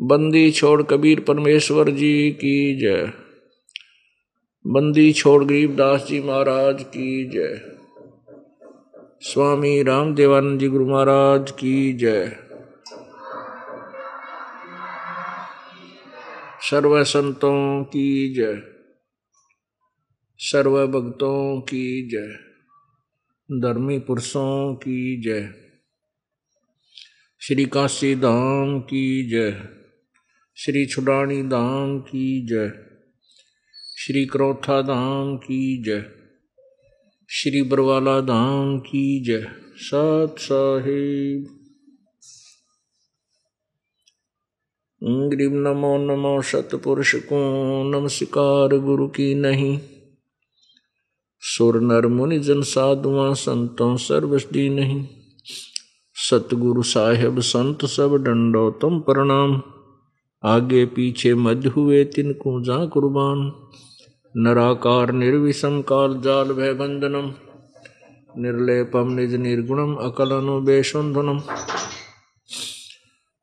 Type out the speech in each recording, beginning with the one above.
बंदी छोड़ कबीर परमेश्वर जी की जय। बंदी छोड़ गरीबदास जी महाराज की जय। स्वामी राम देवानंद जी गुरु महाराज की जय। सर्व संतों की जय। सर्व भक्तों की जय। धर्मी पुरुषों की जय। श्री काशी धाम की जय। श्री छुडानी धाम की जय। श्री क्रोथा धाम की जय। श्री बरवाला धाम की जय। सत साहिब। ग्रीब नमो नमो सतपुरुष को नमस्कार गुरु की नहीं। सुर नर मुनि जन साधुआ, संतों सर्वस्दी नहीं। सतगुरु साहेब, संत सब डंडो तुम प्रणाम। आगे पीछे मध्य हुए तिनको जा कुर्बान। नराकार निर्विषम काल जाल भय बंधनम निर्लेपम निज निर्गुणम अकलनु बेशुंधनम।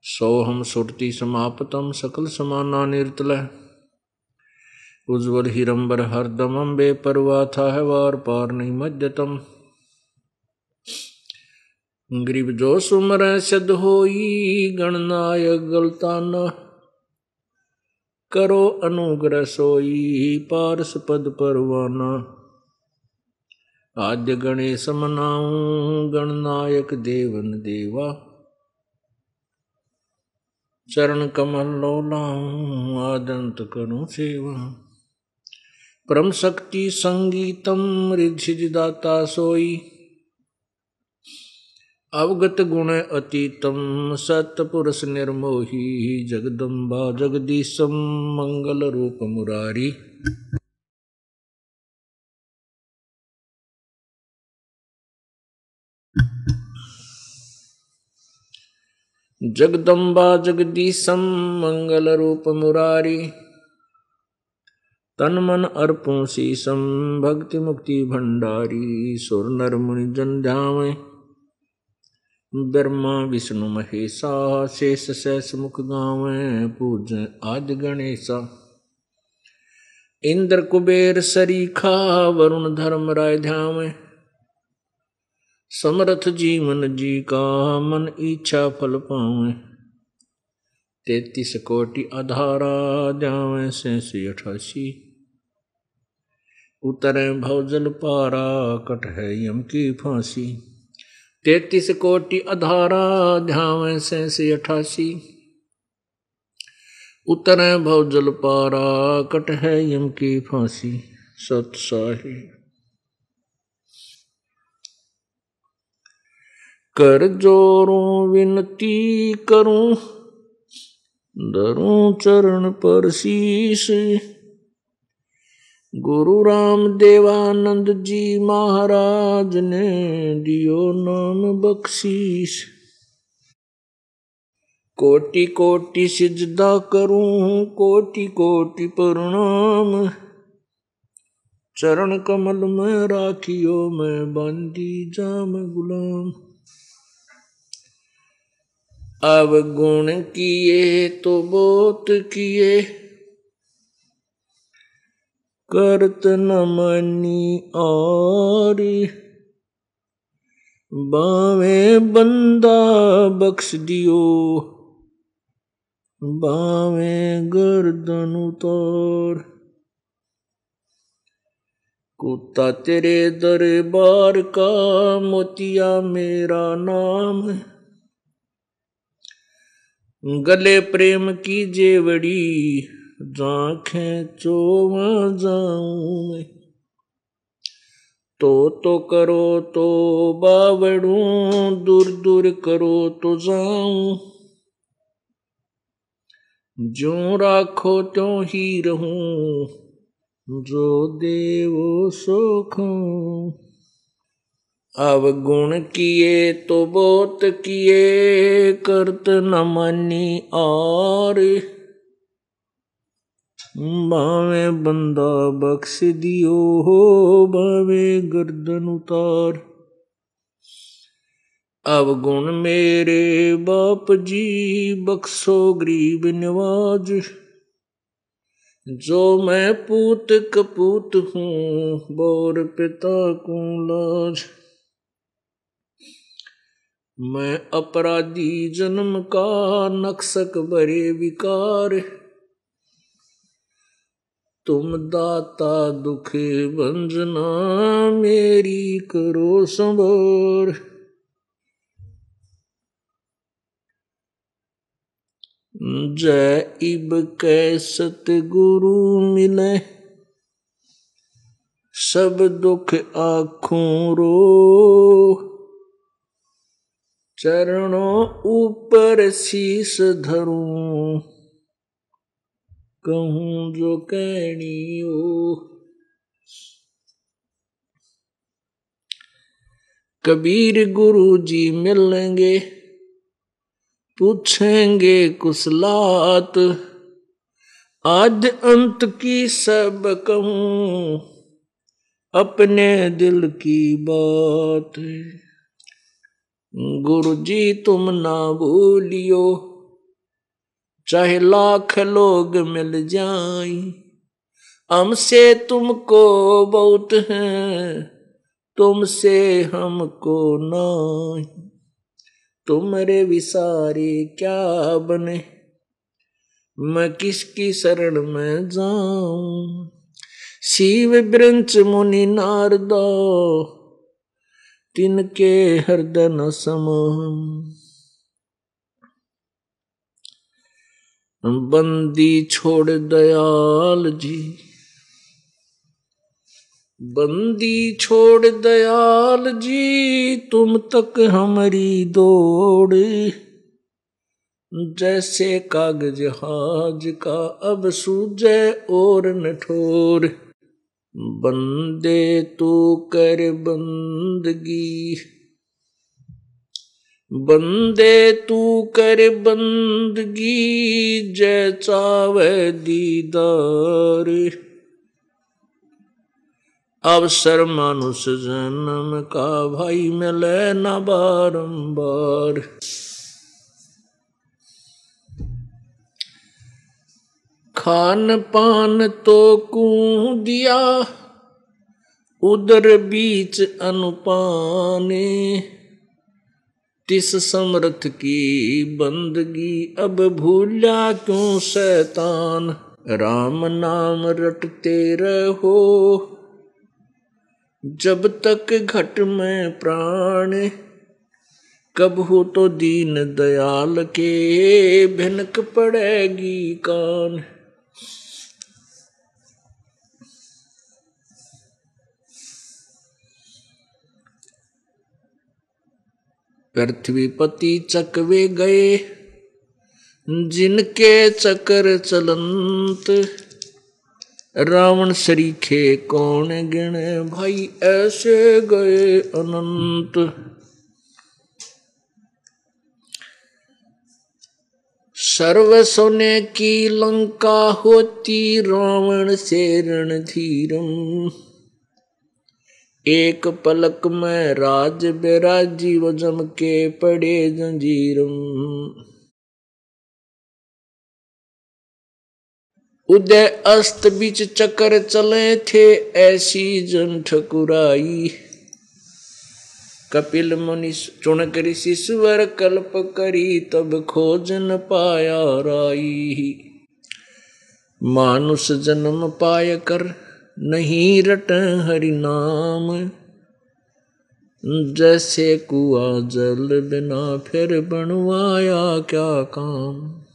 सोहम सुरति समापतम सकल समाना निर्तल। उज्ज्वल हिरंबर हरदमम बेपरवा था है वार पार नहीं मध्यतम। ग्रीब जो सुमर सद होई, गणनायक गलताना करो अनुग्रह सोई पारस पद परवाना। आद्य गणेश मनाऊं गणनायक देवन देवा। चरण कमल लो लाऊं आदंत करूँ सेवा। परम शक्ति संगीतम रिद्धि दाता सोई। अवगत गुण अतीतम सतपुरुष निर्मोही, जगदम्बा जगदीशम मंगल रूप मुरारी। जगदम्बा जगदीशम मंगल रूप मुरारी। तन मन अर्पों शीसम भक्ति मुक्ति भंडारी सुर नर मुनि जन ध्यावे। ब्रह्मा, विष्णु, महेशा, शेष शेष, मुख, गाँव, पूज आदि गणेशा। इंद्र, कुबेर, सरीखा, वरुण, धर्म, राय ध्याम समरथ, जीवन, जी का मन, इच्छा, फल, पावे। तैतीस कोटि आधारा जावे से अठासी। उतरे भवजल पारा, कट है यम की फांसी। तैतीस कोटि अधारा ध्यान से अठासी। उतर भव जल पारा कट है यम की फांसी सत्साही कर जोरों विनती करूँ, दरूं चरण पर शीश गुरु राम देवानंद जी महाराज ने दियो नाम बख्शीश। कोटि कोटि सिजदा करूँ कोटि कोटि प्रणाम। चरण कमल में राखियो, मैं बंदी जाम गुलाम। अब गुण किए तो बहुत किए करत न मनी और बावे बंदा बख्श दियो। बावे गर्दन उतार। कुत्ता तेरे दरबार का मोतिया मेरा नाम। गले प्रेम की जेवड़ी जाखें चोवा जाऊँ मैं। तो तो करो तो बावड़ू, दूर दूर करो तो जाऊँ। जो राखो त्यों ही रहूँ, जो देवो सुखूं अवगुण किए तो बहुत किए, करत न मनी और। बावे बंदा बख्श दियो हो बावे गर्दन उतार अवगुण मेरे बाप जी बख्सो गरीब नवाज़ जो मैं पूत कपूत हूँ बोर पिता को लाज मैं अपराधी जन्म का नक्सक बरे विकार तुम दाता दुख बंजना मेरी करो संभोर जय इब कै सतगुरु मिले सब दुख आखों रो। चरणों ऊपर शीस धरूं कहूँ जो कहनी हो। कबीर गुरु जी मिलेंगे, पूछेंगे कुशलात आद अंत की सब कहूँ, अपने दिल की बात। गुरु जी तुम ना भूलियो चाहे लाख लोग मिल जाए, हमसे तुमको बहुत है, तुमसे हमको नहीं। तुम्हारे विसारे क्या बने? मैं किसकी शरण में जाऊँ? शिव ब्रंच मुनि नारदा, तिनके हृदय न सम। बंदी छोड़ दयाल जी। बंदी छोड़ दयाल जी, तुम तक हमारी दौड़। जैसे कागज़ हाज का अब सूझे और नठोर। बंदे तू कर बंदगी। बंदे तू कर बंदगी जय चावे दीदार अवसर मानुष जन्म का भाई मिले न बारंबार। खान पान तो कू दिया उदर बीच अनुपाने। तिस समर्थ की बंदगी अब भूला क्यों, शैतान? राम नाम रटते रहो। जब तक घट में प्राण, कब हो तो दीन दयाल के, भिनक पड़ेगी कान। पृथ्वीपति चकवे गए, जिनके चकर चलंत। रावण सरीखे कौन गिण भाई, ऐसे गए अनंत। सर्व सोने की लंका होती रावण से रणधीरम। एक पलक में राज बेराजी वो के पड़े जंजीरम। उदय अस्त बीच चक्कर चले थे, ऐसी जन ठकुराई। कपिल मुनि चुणक ऋषि सुवर कल्प करी, तब खोज न पाया राई। मानुष जन्म पाय कर नहीं रट हरि नाम। जैसे कुआ जल बिना फिर बनवाया क्या काम।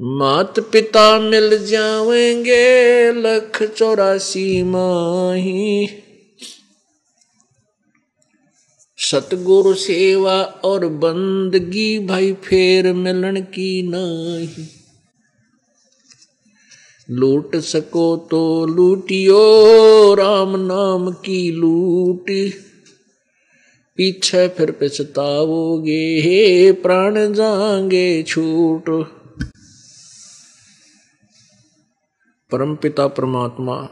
मात पिता मिल जावेंगे लख चौरासी माही। सतगुरु सेवा और बंदगी भाई फेर मिलन की नहीं। लूट सको तो लूटियो, राम नाम की लूट। पीछे फिर पछताओगे हे प्राण जाएँगे छूट। परमपिता परमात्मा,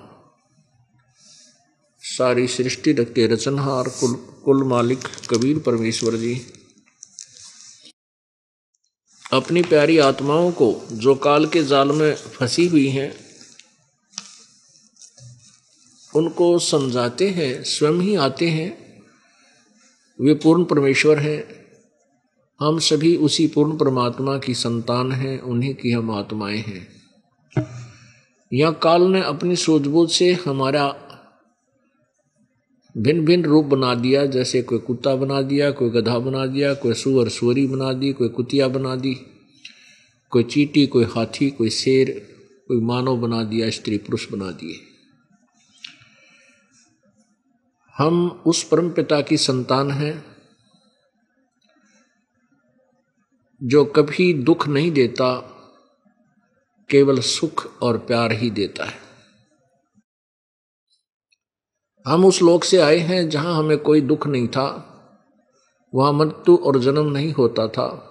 सारी सृष्टि के रचनहार कुल कुल मालिक कबीर परमेश्वर जी। अपनी प्यारी आत्माओं को, जो काल के जाल में फंसी हुई हैं, उनको समझाते हैं, स्वयं ही आते हैं। वे पूर्ण परमेश्वर हैं। हम सभी उसी पूर्ण परमात्मा की संतान हैं, उन्हीं की हम आत्माएँ हैं। यह काल ने अपनी सूझबूझ से हमारा भिन्न भिन्न रूप बना दिया, जैसे कोई कुत्ता बना दिया, कोई गधा बना दिया, कोई सुअर सुअरी बना दी, कोई कुतिया बना दी, कोई चीटी, कोई हाथी, कोई शेर, कोई मानव बना दिया, स्त्री पुरुष बना दिए। हम उस परम पिता की संतान हैं, जो कभी दुख नहीं देता, केवल सुख और प्यार ही देता है। हम उस लोक से आए हैं जहाँ हमें कोई दुख नहीं था। वहाँ मृत्यु और जन्म नहीं होता था।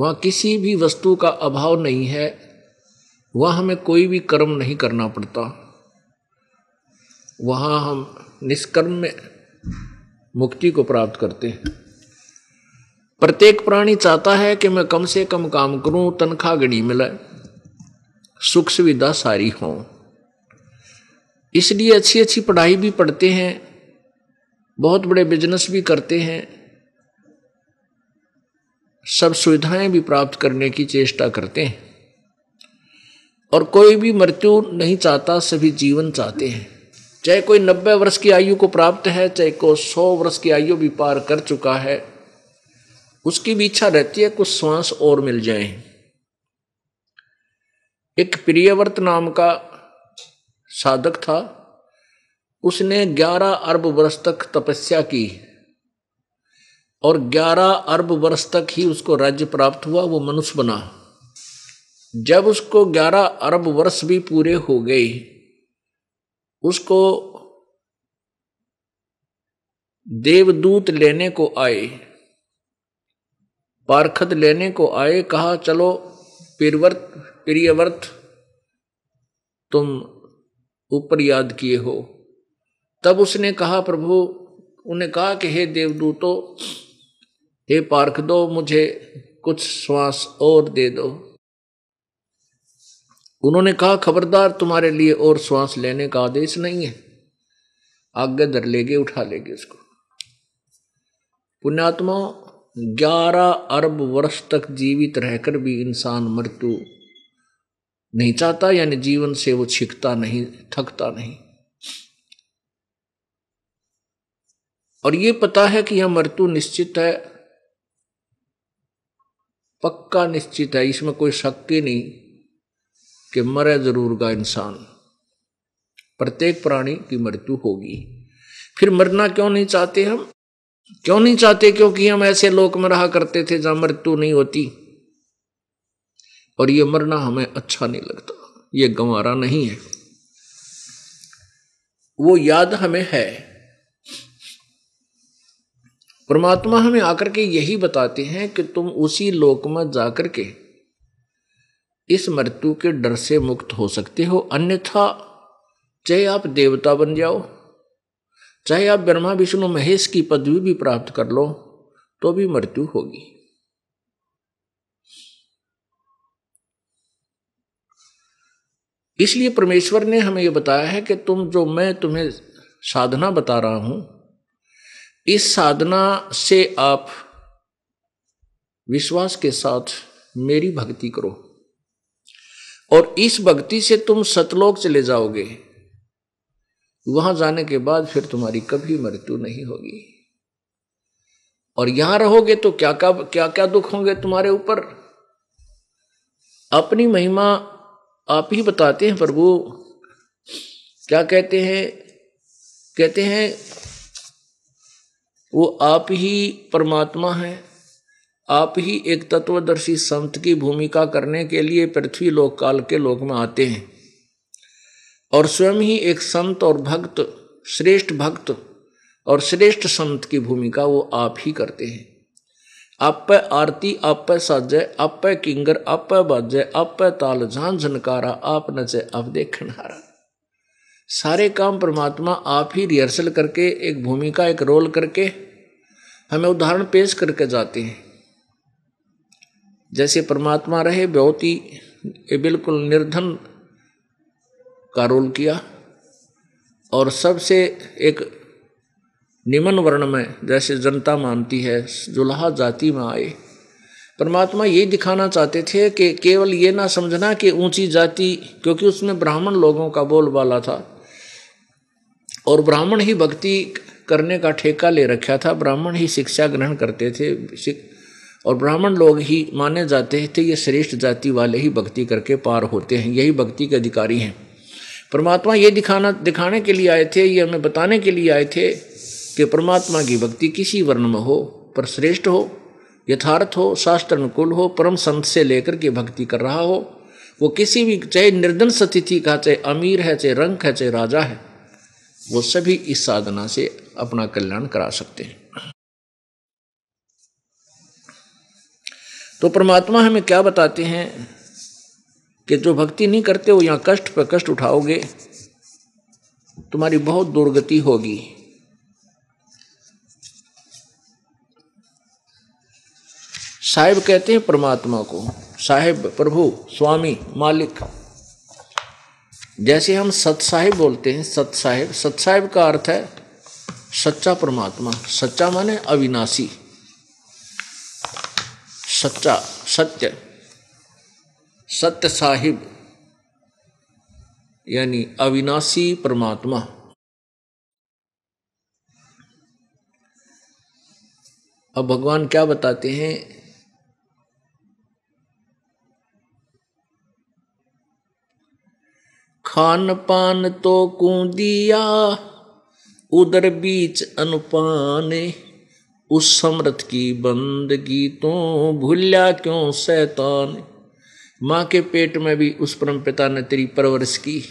वहाँ किसी भी वस्तु का अभाव नहीं है। वहाँ हमें कोई भी कर्म नहीं करना पड़ता। वहाँ हम निष्कर्म में मुक्ति को प्राप्त करते हैं। प्रत्येक प्राणी चाहता है कि मैं कम से कम काम करूँ तनख्वाह गणी मिले, सुख सुविधा सारी हों। इसलिए अच्छी अच्छी पढ़ाई भी पढ़ते हैं, बहुत बड़े बिज़नेस भी करते हैं, सब सुविधाएँ भी प्राप्त करने की चेष्टा करते हैं। और कोई भी मृत्यु नहीं चाहता, सभी जीवन चाहते हैं। चाहे कोई नब्बे वर्ष की आयु को प्राप्त है, चाहे कोई सौ वर्ष की आयु भी पार कर चुका है, उसकी भी इच्छा रहती है कुछ श्वास और मिल जाए। एक प्रियवर्त नाम का साधक था, उसने ग्यारह अरब वर्ष तक तपस्या की और ग्यारह अरब वर्ष तक ही उसको राज्य प्राप्त हुआ, वो मनुष्य बना। जब उसको ग्यारह अरब वर्ष भी पूरे हो गए, उसको देवदूत लेने को आए पारखद लेने को आए, कहा, चलो प्रियवर्त प्रियवर्त, तुम ऊपर याद किए हो। तब उसने कहा, प्रभु उन्हें कहा कि हे देवदूतो, हे पार्क दो मुझे कुछ श्वास और दे दो। उन्होंने कहा, खबरदार, तुम्हारे लिए और श्वास लेने का आदेश नहीं है। आगे धर लेगे उठा लेगे उसको। पुण्यात्मा, ग्यारह अरब वर्ष तक जीवित रहकर भी इंसान मृत्यु नहीं चाहता, यानी जीवन से वो छिकता नहीं, थकता नहीं। और ये पता है कि यह मृत्यु निश्चित है, पक्का निश्चित है, इसमें कोई शक्ति नहीं कि मरे ज़रूर का इंसान। प्रत्येक प्राणी की मृत्यु होगी। फिर मरना क्यों नहीं चाहते हम? क्यों नहीं चाहते? क्योंकि हम ऐसे लोक में रहा करते थे जहाँ मृत्यु नहीं होती। और ये मरना हमें अच्छा नहीं लगता। ये गंवारा नहीं है। वो याद हमें है। परमात्मा हमें आकर के यही बताते हैं कि तुम उसी लोक में जाकर के इस मृत्यु के डर से मुक्त हो सकते हो। अन्यथा चाहे आप देवता बन जाओ, चाहे आप ब्रह्मा, विष्णु, महेश की पदवी भी प्राप्त कर लो तो भी मृत्यु होगी। इसलिए परमेश्वर ने हमें यह बताया है कि तुम जो मैं तुम्हें साधना बता रहा हूँ, इस साधना से आप विश्वास के साथ मेरी भक्ति करो। और इस भक्ति से तुम सतलोक चले जाओगे। वहाँ जाने के बाद फिर तुम्हारी कभी मृत्यु नहीं होगी। और यहाँ रहोगे तो क्या क्या क्या क्या दुख होंगे तुम्हारे ऊपर? अपनी महिमा आप ही बताते हैं प्रभु क्या कहते हैं? कहते हैं, वो आप ही परमात्मा है। आप ही एक तत्वदर्शी संत की भूमिका करने के लिए पृथ्वी लोक काल के लोक में आते हैं। और स्वयं ही एक संत और भक्त, श्रेष्ठ भक्त और श्रेष्ठ संत की भूमिका वो आप ही करते हैं। आप आरती, आप पे साजय आप किंगर, आप पे बाजय आप ताल झान झनकारा, आप नचे आप देखनारा। सारे काम परमात्मा आप ही रिहर्सल करके, एक भूमिका एक रोल करके हमें उदाहरण पेश करके जाते हैं। जैसे परमात्मा रहे बहुत ही बिल्कुल निर्धन का रोल किया। और सबसे एक निम्न वर्ण में जैसे जनता मानती है जुल्हा जाति में आए। परमात्मा यही दिखाना चाहते थे कि केवल ये ना समझना कि ऊँची जाति, क्योंकि उसमें ब्राह्मण लोगों का बोलबाला था। और ब्राह्मण ही भक्ति करने का ठेका ले रखा था, ब्राह्मण ही शिक्षा ग्रहण करते थे और ब्राह्मण लोग ही माने जाते थे, ये श्रेष्ठ जाति वाले ही भक्ति करके पार होते हैं, यही भक्ति के अधिकारी हैं। परमात्मा ये दिखाना, दिखाने के लिए आए थे, ये हमें बताने के लिए आए थे कि परमात्मा की भक्ति किसी वर्ण में हो पर श्रेष्ठ हो, यथार्थ हो, शास्त्र अनुकूल हो, परम संत से लेकर के भक्ति कर रहा हो, वो किसी भी, चाहे निर्धन स्थिति का, चाहे अमीर है, चाहे रंग है, चाहे राजा है, वो सभी इस साधना से अपना कल्याण करा सकते हैं। तो परमात्मा हमें क्या बताते हैं कि जो भक्ति नहीं करते हो यहाँ कष्ट पर कष्ट उठाओगे, तुम्हारी बहुत दुर्गति होगी। साहिब कहते हैं परमात्मा को, साहेब, प्रभु, स्वामी, मालिक। जैसे हम सत साहिब बोलते हैं, सत साहिब सत साहिब का अर्थ है सच्चा परमात्मा, सच्चा माने अविनाशी। सच्चा, सत्य सत्य साहिब, यानी अविनाशी परमात्मा। अब भगवान क्या बताते हैं? खान पान तो कूदिया, उधर बीच अनुपान, उस समृत की बंदगी तो भूलिया क्यों शैतान माँ के पेट में भी उस परम पिता ने तेरी परवरिश की।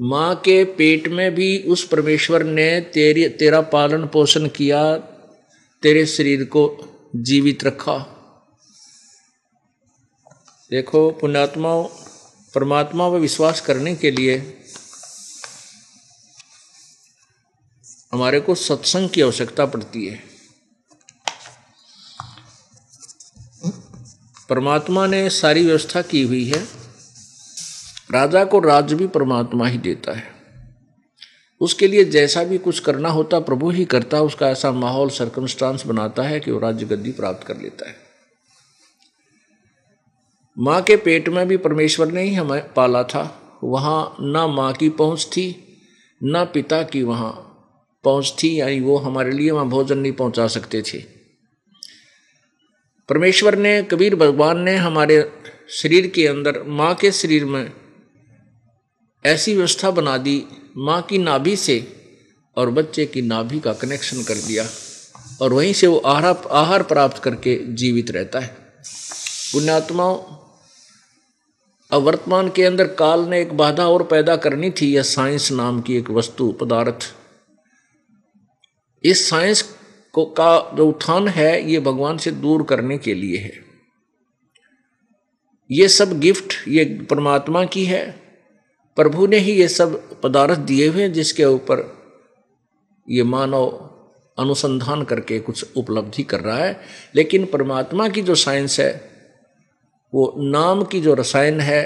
माँ के पेट में भी उस परमेश्वर ने तेरी, तेरा पालन पोषण किया, तेरे शरीर को जीवित रखा। देखो पुण्यात्माओं परमात्मा पर विश्वास करने के लिए हमारे को सत्संग की आवश्यकता पड़ती है। परमात्मा ने सारी व्यवस्था की हुई है। राजा को राज्य भी परमात्मा ही देता है। उसके लिए जैसा भी कुछ करना होता, प्रभु ही करता, उसका ऐसा माहौल सर्कमस्टांस बनाता है कि वो राज्य गद्दी प्राप्त कर लेता है। माँ के पेट में भी परमेश्वर ने ही हमें पाला था। वहाँ ना माँ की पहुँच थी, ना पिता की वहाँ पहुँच थी, यानी वो हमारे लिए वहाँ भोजन नहीं पहुँचा सकते थे। परमेश्वर ने, कबीर भगवान ने हमारे शरीर के अंदर माँ के शरीर में ऐसी व्यवस्था बना दी, माँ की नाभि से और बच्चे की नाभि का कनेक्शन कर दिया और वहीं से वो आहार आहार प्राप्त करके जीवित रहता है। पुण्यात्माओं अब वर्तमान के अंदर काल ने एक बाधा और पैदा करनी थी, यह साइंस नाम की एक वस्तु, पदार्थ। इस साइंस को का जो उत्थान है, ये भगवान से दूर करने के लिए है। ये सब गिफ्ट, ये परमात्मा की है। प्रभु ने ही ये सब पदार्थ दिए हुए हैं, जिसके ऊपर ये मानव अनुसंधान करके कुछ उपलब्धि कर रहा है। लेकिन परमात्मा की जो साइंस है वो नाम की जो रसायन है,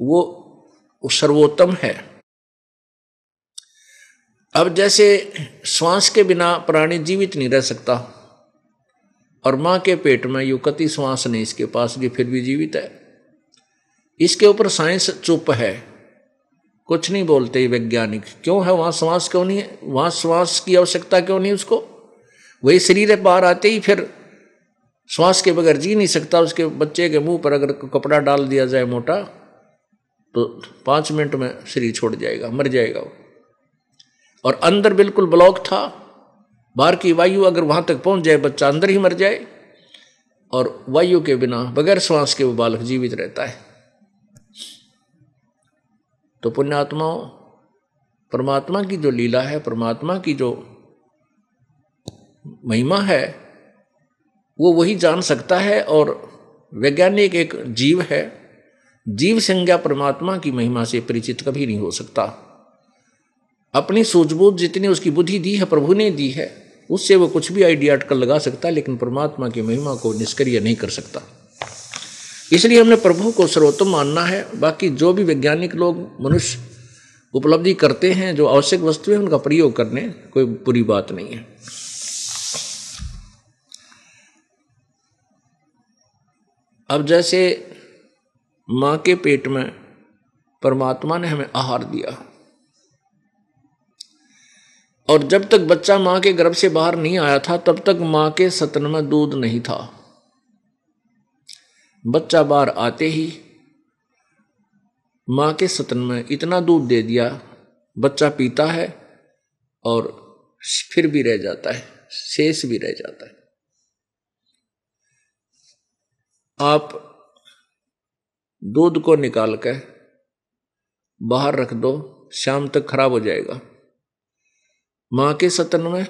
वो सर्वोत्तम है। अब जैसे श्वास के बिना प्राणी जीवित नहीं रह सकता और माँ के पेट में यू कति श्वास नहीं, इसके पास भी फिर भी जीवित है। इसके ऊपर साइंस चुप है। कुछ नहीं बोलते वैज्ञानिक, क्यों है वहाँ श्वास क्यों नहीं है? वहाँ श्वास की आवश्यकता क्यों नहीं उसको? वही शरीर बाहर आते ही फिर श्वास के बगैर जी नहीं सकता, उसके बच्चे के मुँह पर अगर कपड़ा डाल दिया जाए मोटा तो पाँच मिनट में शरीर छोड़ जाएगा, मर जाएगा वो। और अंदर बिल्कुल ब्लॉक था, बाहर की वायु अगर वहाँ तक पहुँच जाए, बच्चा अंदर ही मर जाए, और वायु के बिना बगैर श्वास के वो बालक जीवित रहता है। तो पुण्यात्माओं, परमात्मा की जो लीला है, परमात्मा की जो महिमा है वो वही जान सकता है और वैज्ञानिक एक जीव है। जीव संज्ञा परमात्मा की महिमा से परिचित कभी नहीं हो सकता। अपनी सूझबूझ जितनी उसकी बुद्धि दी है, प्रभु ने दी है, उससे वो कुछ भी आइडिया अटकल लगा सकता है लेकिन परमात्मा की महिमा को निष्क्रिय नहीं कर सकता। इसलिए हमने प्रभु को सर्वोत्तम मानना है। बाकी जो भी वैज्ञानिक लोग मनुष्य उपलब्धि करते हैं, जो आवश्यक वस्तु है, उनका प्रयोग करने, कोई बुरी बात नहीं है। अब जैसे माँ के पेट में परमात्मा ने हमें आहार दिया। और जब तक बच्चा माँ के गर्भ से बाहर नहीं आया था, तब तक माँ के सतन में दूध नहीं था। बच्चा बाहर आते ही माँ के सतन में इतना दूध दे दिया, बच्चा पीता है और फिर भी रह जाता है, शेष भी रह जाता है। आप दूध को निकाल कर बाहर रख दो, शाम तक खराब हो जाएगा। माँ के सतन में,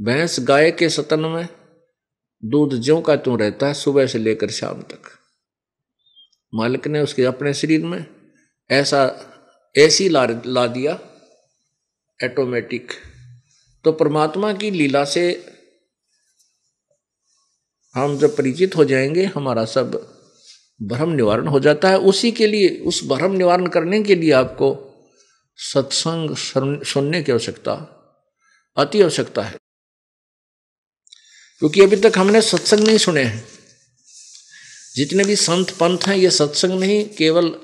भैंस गाय के सतन में दूध ज्यो का त्यों रहता है, सुबह से लेकर शाम तक। मालिक ने उसके अपने शरीर में ऐसा, ऐसी ला ला दिया ऑटोमेटिक तो परमात्मा की लीला से हम जब परिचित हो जाएँगे, हमारा सब भ्रम निवारण हो जाता है। उसी के लिए, उस भ्रम निवारण करने के लिए आपको सत्संग सुनने की आवश्यकता, अति आवश्यकता है। क्योंकि अभी तक हमने सत्संग नहीं सुने हैं। जितने भी संत पंथ हैं, ये सत्संग नहीं, केवल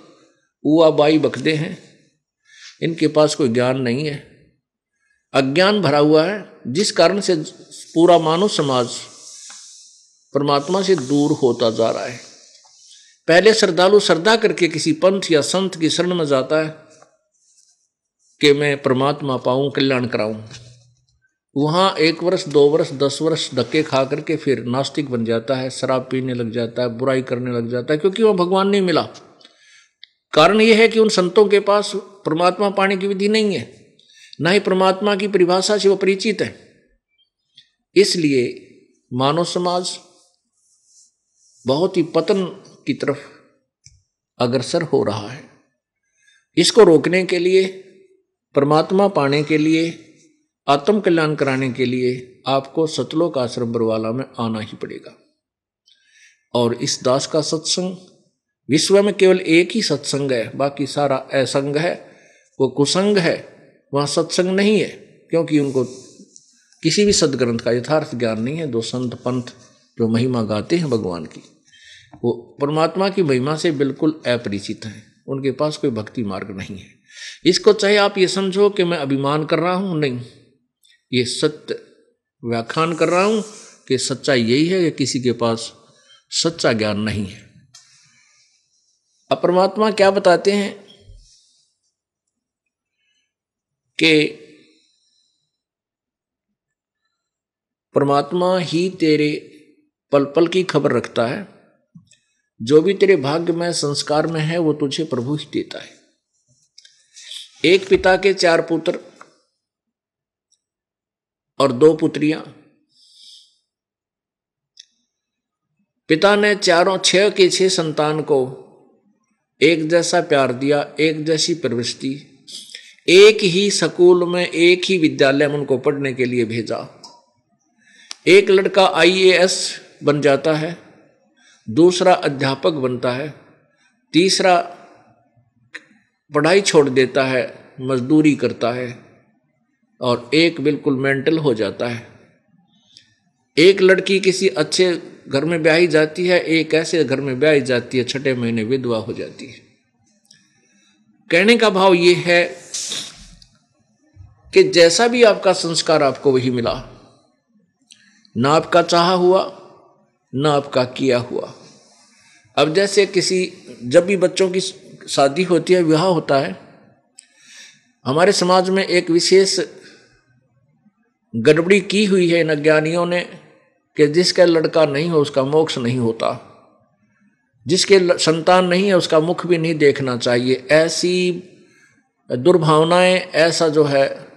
उआ बाई बकदे हैं। इनके पास कोई ज्ञान नहीं है। अज्ञान भरा हुआ है, जिस कारण से पूरा मानव समाज परमात्मा से दूर होता जा रहा है। पहले श्रद्धालु श्रद्धा करके किसी पंथ या संत की शरण में जाता है कि मैं परमात्मा पाऊँ, कल्याण कराऊं। वहाँ एक वर्ष, दो वर्ष, दस वर्ष धक्के खा करके फिर नास्तिक बन जाता है, शराब पीने लग जाता है, बुराई करने लग जाता है, क्योंकि वह भगवान नहीं मिला। कारण यह है कि उन संतों के पास परमात्मा पाने की विधि नहीं है। ना ही परमात्मा की परिभाषा से वह परिचित है। इसलिए मानव समाज बहुत ही पतन की तरफ़ अग्रसर हो रहा है। इसको रोकने के लिए, परमात्मा पाने के लिए, आत्म कल्याण कराने के लिए आपको सतलोक आश्रम बरवाला में आना ही पड़ेगा। और इस दास का सत्संग, विश्व में केवल एक ही सत्संग है, बाकी सारा असंग है, वो कुसंग है, वहाँ सत्संग नहीं है, क्योंकि उनको किसी भी सदग्रंथ का यथार्थ ज्ञान नहीं है, दो संत पंथ जो महिमा गाते हैं भगवान की। वो परमात्मा की महिमा से बिल्कुल अपरिचित हैं। उनके पास कोई भक्ति मार्ग नहीं है। इसको चाहे आप ये समझो कि मैं अभिमान कर रहा हूँ, नहीं। ये सत्य व्याख्यान कर रहा हूँ कि सच्चाई यही है कि किसी के पास सच्चा ज्ञान नहीं है। अब परमात्मा क्या बताते हैं कि परमात्मा ही तेरे पल पल की खबर रखता है। जो भी तेरे भाग्य में, संस्कार में है, वो तुझे प्रभु ही देता है। एक पिता के चार पुत्र और दो पुत्रियाँ। पिता ने चारों छह के छह संतान को एक जैसा प्यार दिया, एक जैसी प्रवृत्ति, एक ही स्कूल में, एक ही विद्यालय में उनको पढ़ने के लिए भेजा। एक लड़का आईएएस बन जाता है। दूसरा अध्यापक बनता है, तीसरा पढ़ाई छोड़ देता है, मजदूरी करता है, और एक बिल्कुल मेंटल हो जाता है। एक लड़की किसी अच्छे घर में ब्याही जाती है, एक ऐसे घर में ब्याही जाती है, छठे महीने विधवा हो जाती है। कहने का भाव ये है कि जैसा भी आपका संस्कार आपको वही मिला, ना आपका चाहा हुआ ना आपका किया हुआ। अब जैसे किसी, जब भी बच्चों की शादी होती है, विवाह होता है, हमारे समाज में एक विशेष गड़बड़ी की हुई है इन अज्ञानियों ने कि जिसका लड़का नहीं हो, उसका मोक्ष नहीं होता। जिसके संतान नहीं है, उसका मुख भी नहीं देखना चाहिए। ऐसी दुर्भावनाएँ, ऐसा जो है,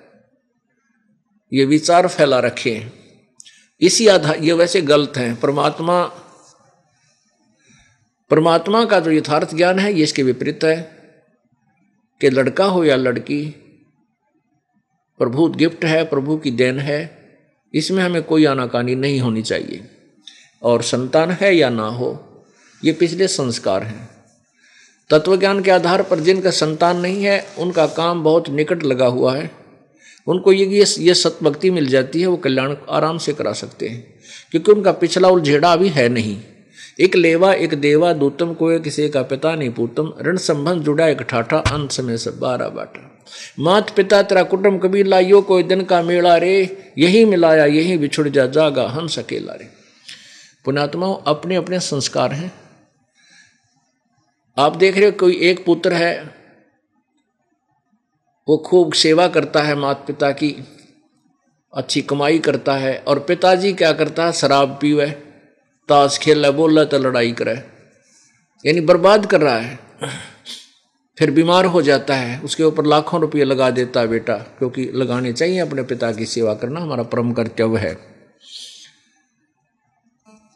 ये विचार फैला रखे। इसी आधार, ये वैसे गलत हैं। परमात्मा परमात्मा का जो यथार्थ ज्ञान है, ये इसके विपरीत है कि लड़का हो या लड़की, प्रभु गिफ्ट है, प्रभु की देन है, इसमें हमें कोई आनाकानी नहीं होनी चाहिए। और संतान है या ना हो, ये पिछले संस्कार हैं। तत्वज्ञान के आधार पर जिनका संतान नहीं है, उनका काम बहुत निकट लगा हुआ है। उनको ये ये, ये सतभक्ति मिल जाती है वो कल्याण आराम से करा सकते हैं। क्योंकि उनका पिछला उलझेड़ा अभी है नहीं। एक लेवा एक देवा दूतम कोई किसी का पिता नहीं पूतम ऋण संबंध जुड़ा एक ठाठा अंत समय से बारह बाटा। मात पिता तेरा कुटुम कबीर लाइयो कोई दिन का मेला रे यही मिलाया यही बिछुड़ जा जागा हंस अकेला रे। पुणात्माओं अपने अपने संस्कार हैं। आप देख रहे हो कोई एक पुत्र है वो खूब सेवा करता है माता पिता की, अच्छी कमाई करता है और पिताजी क्या करता है? शराब पीवे, ताश खेल, बोल तो लड़ाई करे। यानी बर्बाद कर रहा है। फिर बीमार हो जाता है। उसके ऊपर लाखों रुपये लगा देता है बेटा, क्योंकि लगाने चाहिए अपने पिता की सेवा करना, हमारा परम कर्तव्य है।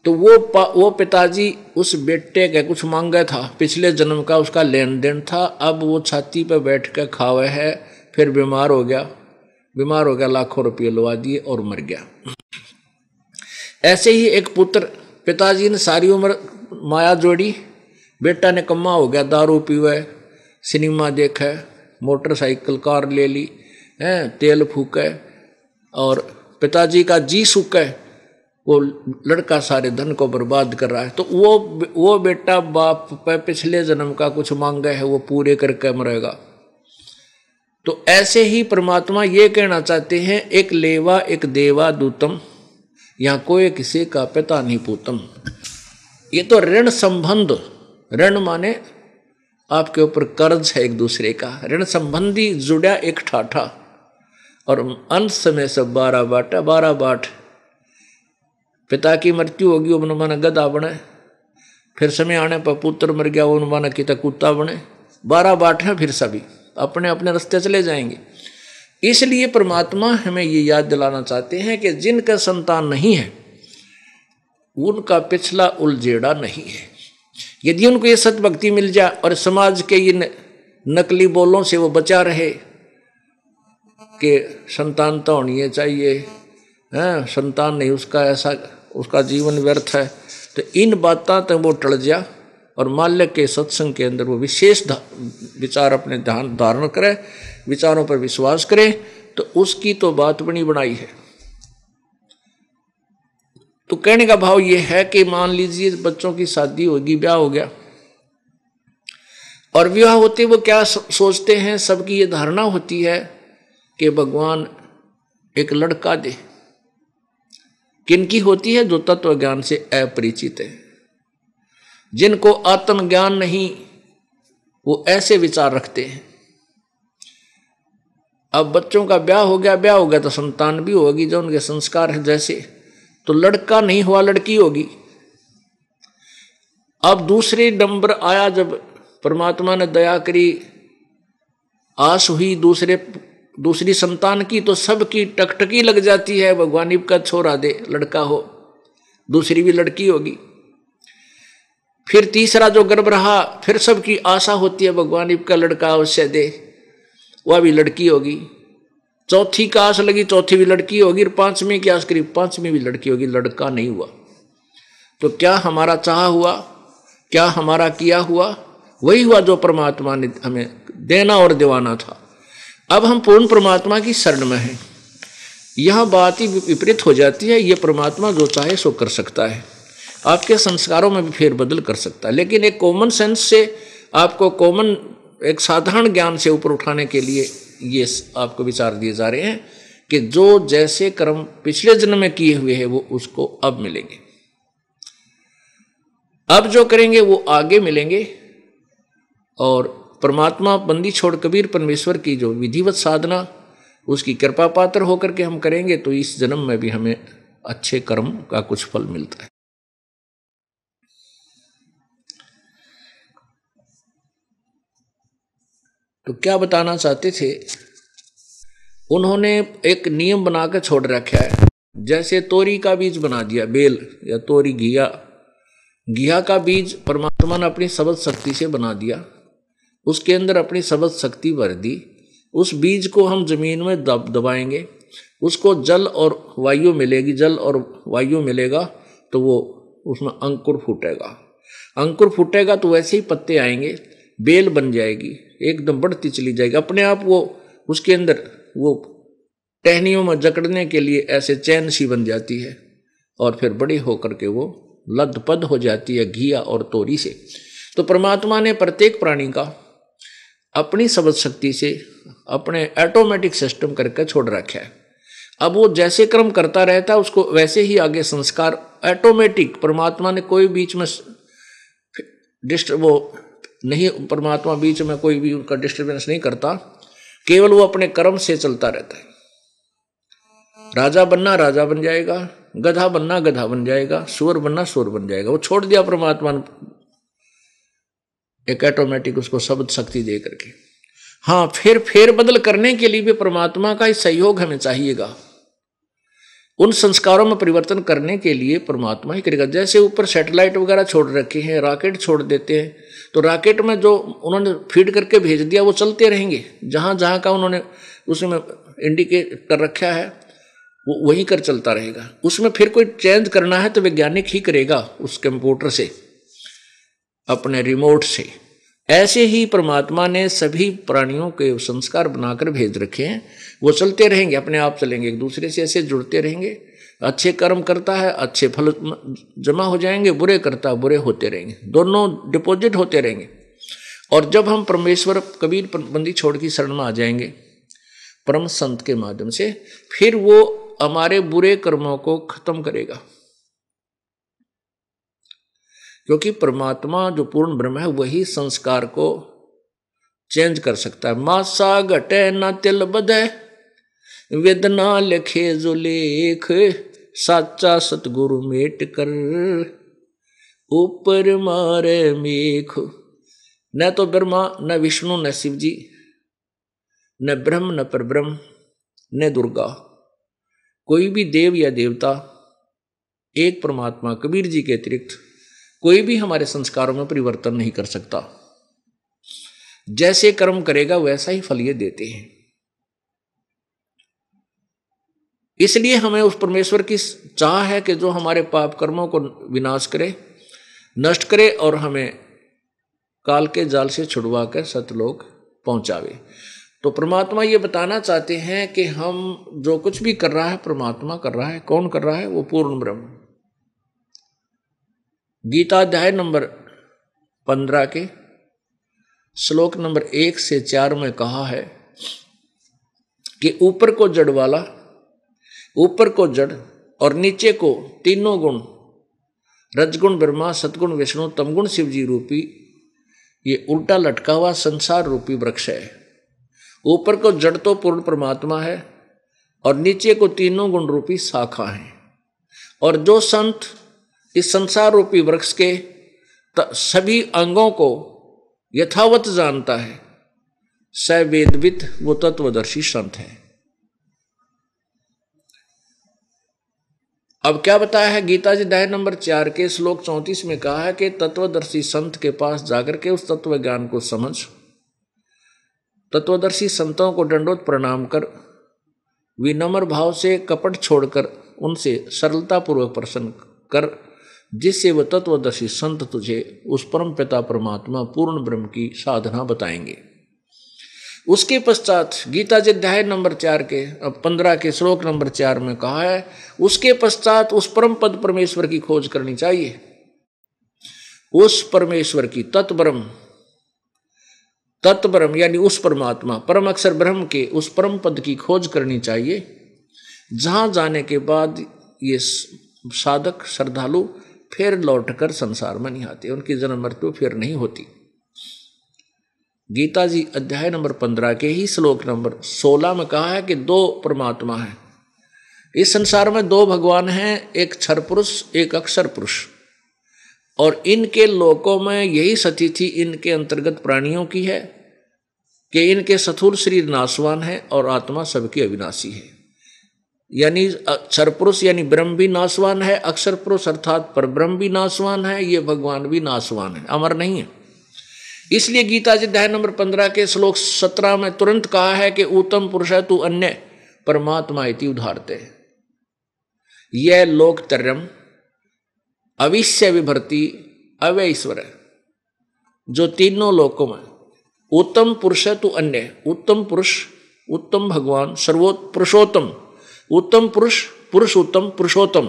तो वो वो पिताजी उस बेटे के कुछ मांगे था। पिछले जन्म का उसका लेन देन था। अब वो छाती पर बैठ कर खावे है, फिर बीमार हो गया। बीमार हो गया, लाखों रुपये लवा दिए और मर गया। ऐसे ही एक पुत्र, पिताजी ने सारी उम्र माया जोड़ी। बेटा ने कम्मा हो गया, दारू पीवे, सिनेमा देखे, मोटरसाइकिल, कार ले ली, है, तेल फूके और पिताजी का जी सूखे। वो लड़का सारे धन को बर्बाद कर रहा है। तो वो वो बेटा बाप पे पिछले जन्म का कुछ मांगा है, वो पूरे करके मरेगा तो ऐसे ही परमात्मा ये कहना चाहते हैं, एक लेवा, एक देवा दूतम या कोई किसी का पिता नहीं पूतम। ये तो ऋण संबंध, ऋण माने आपके ऊपर कर्ज है एक दूसरे का। ऋण संबंधी जुड़ा एक ठाठा, और अंत समय सब बारह बाट बारह बाट पिता की मृत्यु होगी वो माना गदा बने। फिर समय आने पर पुत्र मर गया वो माना कि कुत्ता बने। बारह बाट हैं फिर सभी अपने अपने रास्ते चले जाएँगे। इसलिए परमात्मा हमें ये याद दिलाना चाहते हैं कि जिनका संतान नहीं है, उनका पिछला उलझेड़ा नहीं है। यदि उनको ये सतभक्ति मिल जाए और समाज के इन नकली बोलों से वो बचा रहे, कि संतान तो होनी चाहिए हैं, संतान नहीं, उसका ऐसा, उसका जीवन व्यर्थ है। तो इन बातों तक वो टल जा और माल्य के सत्संग के अंदर वो विशेष विचार अपने ध्यान, धारण करे, विचारों पर विश्वास करे तो उसकी तो बात बनी बनाई है। तो कहने का भाव ये है कि मान लीजिए बच्चों की शादी होगी, ब्याह हो गया और विवाह होते वो क्या सोचते हैं? सबकी ये धारणा होती है कि भगवान एक लड़का दे। किनकी होती है? जो तत्व ज्ञान से अपरिचित है। जिनको आत्मज्ञान नहीं, वो ऐसे विचार रखते हैं। अब बच्चों का ब्याह हो गया, ब्याह हो गया तो संतान भी होगी, जो उनके संस्कार है जैसे। तो लड़का नहीं हुआ, लड़की होगी। अब दूसरे नंबर आया जब परमात्मा ने दया करी, आस हुई दूसरे दूसरी संतान की तो सबकी टकटकी लग जाती है, भगवान इब का छोरा दे, लड़का हो। दूसरी भी लड़की होगी। फिर तीसरा जो गर्भ रहा, फिर सबकी आशा होती है, भगवान इब का लड़का अवश्य दे, वह भी लड़की होगी। चौथी का आस लगी, चौथी भी लड़की होगी, और पांचवीं की आस करी, पांचवी भी लड़की होगी, लड़का नहीं हुआ। तो क्या हमारा चाह हुआ, क्या हमारा किया हुआ, वही हुआ जो परमात्मा ने हमें देना और दिवाना था। अब हम पूर्ण परमात्मा की शरण में हैं। यह बात ही विपरीत हो जाती है, ये परमात्मा जो चाहे सो कर सकता है। आपके संस्कारों में भी फेरबदल कर सकता है। लेकिन एक कॉमन सेंस से आपको कॉमन एक साधारण ज्ञान से ऊपर उठाने के लिए ये आपको विचार दिए जा रहे हैं कि जो जैसे कर्म पिछले जन्म में किए हुए हैं, वो उसको अब मिलेंगे। अब जो करेंगे, वो आगे मिलेंगे और परमात्मा बंदी छोड़ कबीर परमेश्वर की जो विधिवत साधना, उसकी कृपा पात्र होकर के हम करेंगे तो इस जन्म में भी हमें अच्छे कर्म का कुछ फल मिलता है। तो क्या बताना चाहते थे? उन्होंने एक नियम बनाकर छोड़ रखा है। जैसे तोरी का बीज बना दिया, बेल या तोरी घिया। घिया का बीज परमात्मा ने अपनी सबद शक्ति से बना दिया। उसके अंदर अपनी सबद शक्ति भर दी। उस बीज को हम ज़मीन में दब, दबाएँगे। उसको जल और वायु मिलेगी, जल और वायु मिलेगा तो वो उसमें अंकुर फूटेगा। अंकुर फूटेगा तो वैसे ही पत्ते आएँगे, बेल बन जाएगी, एकदम बढ़ती चली जाएगी। अपने आप वो, उसके अंदर वो टहनियों में जकड़ने के लिए ऐसे चैन सी बन जाती है और फिर बड़ी होकर के वो लदपद हो जाती है घिया और तोरी से। तो परमात्मा ने प्रत्येक प्राणी का अपनी सबद शक्ति से अपने ऑटोमेटिक सिस्टम करके छोड़ रखा है। अब वो जैसे क्रम करता रहता है, उसको वैसे ही आगे संस्कार ऑटोमेटिक परमात्मा ने कोई बीच में डिस्टर्ब वो नहीं, परमात्मा बीच में कोई भी उनका डिस्टर्बेंस नहीं करता, केवल वो अपने कर्म से चलता रहता है। राजा बनना राजा बन जाएगा, गधा बनना गधा बन जाएगा, सुअर बनना सुअर बन जाएगा। वो छोड़ दिया परमात्मा ने एक ऑटोमेटिक उसको शब्द शक्ति दे करके। हाँ फिर, फेर बदल करने के लिए भी परमात्मा का ही सहयोग हमें चाहिएगा। उन संस्कारों में परिवर्तन करने के लिए परमात्मा ही करेगा। जैसे ऊपर सैटेलाइट वगैरह छोड़ रखे हैं रॉकेट छोड़ देते हैं तो रॉकेट में जो उन्होंने फ़ीड करके भेज दिया, वो चलते रहेंगे। जहाँ जहाँ का उन्होंने उसमें इंडिकेट कर रखा है, वो, वही कर चलता रहेगा। उसमें फिर कोई चेंज करना है तो वैज्ञानिक ही करेगा उस कंप्यूटर से। अपने रिमोट से। ऐसे ही परमात्मा ने सभी प्राणियों के संस्कार बनाकर भेज रखे हैं। वो चलते रहेंगे, अपने आप चलेंगे, एक दूसरे से ऐसे जुड़ते रहेंगे। अच्छे कर्म करता है, अच्छे फल जमा हो जाएँगे, बुरे करता है बुरे होते रहेंगे। दोनों डिपॉजिट होते रहेंगे। और जब हम परमेश्वर कबीर बंदी छोड़ की शरण में आ जाएँगे, परम संत के माध्यम से, फिर वो हमारे बुरे कर्मों को खत्म करेगा। क्योंकि परमात्मा जो पूर्ण ब्रह्म है, वही संस्कार को चेंज कर सकता है। मासा घटे न तिल बधे वेदना लिखे, जो लेख, साचा सतगुरु मेट कर, ऊपर मारे मेख। न तो ब्रह्मा, न विष्णु, न शिव जी न ब्रह्म, न पर ब्रह्म न दुर्गा। कोई भी देव या देवता, एक परमात्मा, कबीर जी के अतिरिक्त कोई भी हमारे संस्कारों में परिवर्तन नहीं कर सकता। जैसे कर्म करेगा, वैसा ही फल ये देते हैं। इसलिए हमें उस परमेश्वर की चाह है कि जो हमारे पाप कर्मों को विनाश करे, नष्ट करे और हमें काल के जाल से छुड़वा कर सतलोक पहुंचावे। तो परमात्मा ये बताना चाहते हैं कि हम जो कुछ भी कर रहा है, परमात्मा कर रहा है, कौन कर रहा है, वो पूर्ण ब्रह्म। गीताध्याय नंबर पंद्रह के श्लोक नंबर एक से चार में कहा है कि ऊपर को जड़ वाला, ऊपर को जड़ और नीचे को तीनों गुण, रजगुण, ब्रह्मा सतगुण विष्णु, तमगुण शिव जी रूपी, ये उल्टा लटका हुआ संसार रूपी वृक्ष है। ऊपर को जड़ तो पूर्ण परमात्मा है और नीचे को तीनों गुण रूपी शाखा है। और जो संत इस संसार रूपी वृक्ष के सभी अंगों को यथावत जानता है। स वेदवित वो तत्वदर्शी संत है। अब क्या बताया है? गीता जी अध्याय नंबर चार के श्लोक चौंतीस में कहा है कि तत्वदर्शी संत के पास जाकर के उस तत्व ज्ञान को समझ। तत्वदर्शी संतों को दंडोत प्रणाम कर, विनम्र भाव से कपट छोड़कर उनसे सरलता पूर्वक प्रसन्न कर जिससे वह तत्वदर्शी संत तुझे उस परम पिता परमात्मा पूर्ण ब्रह्म की साधना बताएँगे। उसके पश्चात गीता अध्याय नंबर चार के पंद्रह के श्लोक नंबर चार में कहा है, उसके पश्चात उस परम पद परमेश्वर की खोज करनी चाहिए। उस परमेश्वर की तत्ब्रह्म तत्ब्रह्म यानी उस परमात्मा, परम अक्षर ब्रह्म के उस परम पद की खोज करनी चाहिए। जहाँ जाने के बाद ये साधक, श्रद्धालु फिर लौटकर संसार में नहीं आते, उनकी जन्म मृत्यु फिर नहीं होती। गीता जी अध्याय नंबर पंद्रह के ही श्लोक नंबर सोलह में कहा है कि दो परमात्मा हैं। इस संसार में दो भगवान हैं, एक क्षर पुरुष, एक अक्षर पुरुष। और इनके लोकों में यही सतिथि इनके अंतर्गत प्राणियों की है कि इनके सथुर शरीर नाशवान है और आत्मा सबकी अविनाशी है। यानी अक्षर पुरुष यानी ब्रह्म भी नाशवान है, अक्षर पुरुष अर्थात पर ब्रह्म भी नाशवान है, ये भगवान भी नाशवान है, अमर नहीं है। इसलिए गीता जी अध्याय नंबर पंद्रह के श्लोक सत्रह में तुरंत कहा है कि उत्तम पुरुष है, तू अन्य परमात्मा इति उधारते यह लोकतरम अविश्य विभर्ति अवय अवैश्वर जो तीनों लोकों में, उत्तम पुरुष है, तू अन्य, उत्तम पुरुष, उत्तम भगवान, सर्वोत्त, पुरुषोत्तम उत्तम पुरुष पुरुष उत्तम, पुरुषोत्तम।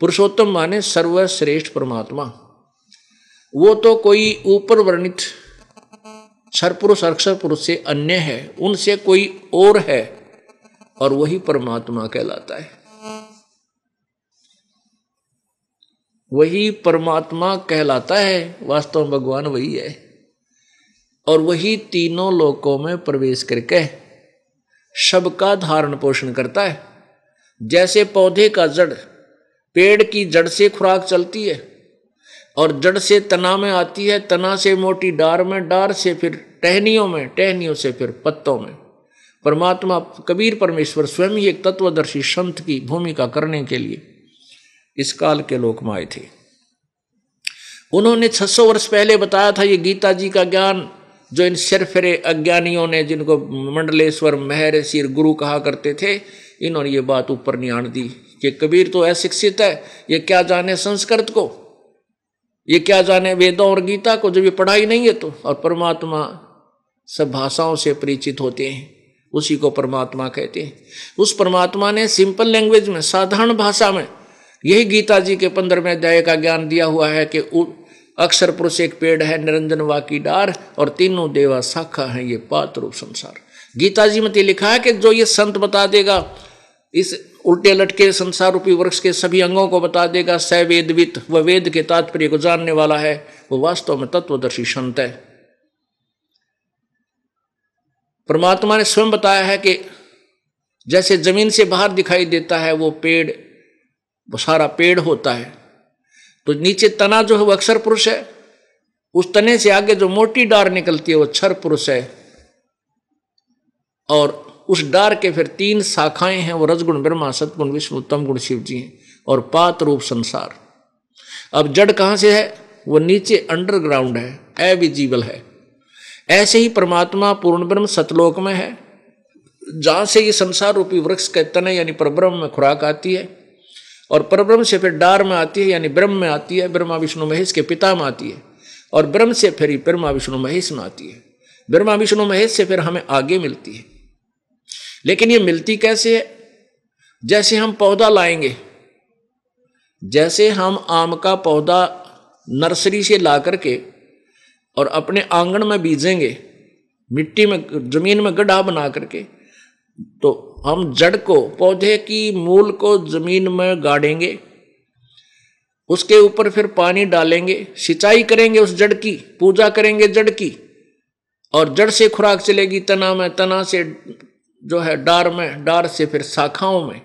पुरुषोत्तम माने सर्वश्रेष्ठ परमात्मा। वो तो कोई ऊपर वर्णित सरपुरुष अक्षर पुरुष से अन्य है, उनसे कोई और है, और वही परमात्मा कहलाता है। वही परमात्मा कहलाता है, वास्तव में भगवान वही है, और वही तीनों लोकों में प्रवेश करके सबका धारण पोषण करता है। जैसे पौधे का जड़, पेड़ की जड़ से खुराक चलती है, और जड़ से तना में आती है, तना से मोटी डार में, डार से फिर टहनियों में, टहनियों से फिर पत्तों में। परमात्मा कबीर परमेश्वर स्वयं ही एक तत्वदर्शी संत की भूमिका करने के लिए इस काल के लोक में आए थे। उन्होंने 600 वर्ष पहले बताया था ये गीता जी का ज्ञान, जो इन सिरफिरे अज्ञानियों ने जिनको मंडलेश्वर महर्षि गुरु कहा करते थे इन्होंने ये बात ऊपर नहीं आन दी कि कबीर तो अशिक्षित है। ये क्या जाने संस्कृत को? ये क्या जाने वेदों और गीता को? जब ये पढ़ाई नहीं है तो। और परमात्मा सब भाषाओं से परिचित होते हैं। उसी को परमात्मा कहते हैं। उस परमात्मा ने सिंपल लैंग्वेज में, साधारण भाषा में, यही गीता जी के पंद्रहवें अध्याय का ज्ञान दिया हुआ है कि अक्षर पुरुष एक पेड़ है, निरंजन वाकी डार, और तीनों देवा शाखा है, ये पात्र संसार। गीता जी में तो लिखा है कि जो ये संत बता देगा इस उल्टे लटके संसार रूपी वृक्ष के सभी अंगों को बता देगा स वेदवित व वेद के तात्पर्य को जानने वाला है, वो वास्तव में तत्वदर्शी संत है। परमात्मा ने स्वयं बताया है कि जैसे ज़मीन से बाहर दिखाई देता है, वो पेड़, वो सारा पेड़ होता है। तो नीचे तना जो है, वो अक्षर पुरुष है। उस तने से आगे जो मोटी डार निकलती है, वो क्षर पुरुष है। और उस डार के फिर तीन शाखाएँ हैं, वो रजगुण, ब्रह्मा, सतगुण, विष्णु, उत्तम गुण, शिव जी हैं, और पात रूप संसार। अब जड़ कहाँ से है? वो नीचे अंडरग्राउंड है अविजीबल है। ऐसे ही परमात्मा, पूर्ण ब्रह्म, सतलोक में है। जहाँ से ये संसार रूपी वृक्ष के तने, यानी परब्रह्म में खुराक आती है, और परब्रह्म से फिर डार में आती है, यानी ब्रह्म में आती है, ब्रह्मा, विष्णु, महेश के पिता में आती है, और ब्रह्म से फिर ब्रह्मा, विष्णु, महेश में आती है। ब्रह्मा, विष्णु, महेश से फिर हमें आगे मिलती है। लेकिन ये मिलती कैसे है? जैसे हम पौधा लाएँगे, जैसे हम आम का पौधा नर्सरी से ला करके और अपने आँगन में बीजेंगे, मिट्टी में, ज़मीन में गड्ढा बना करके तो हम जड़ को, पौधे की मूल को ज़मीन में गाड़ेंगे, उसके ऊपर फिर पानी डालेंगे, सिंचाई करेंगे उस जड़ की, पूजा करेंगे जड़ की, और जड़ से खुराक चलेगी, तना में, तना से जो है डार में, डार से फिर शाखाओं में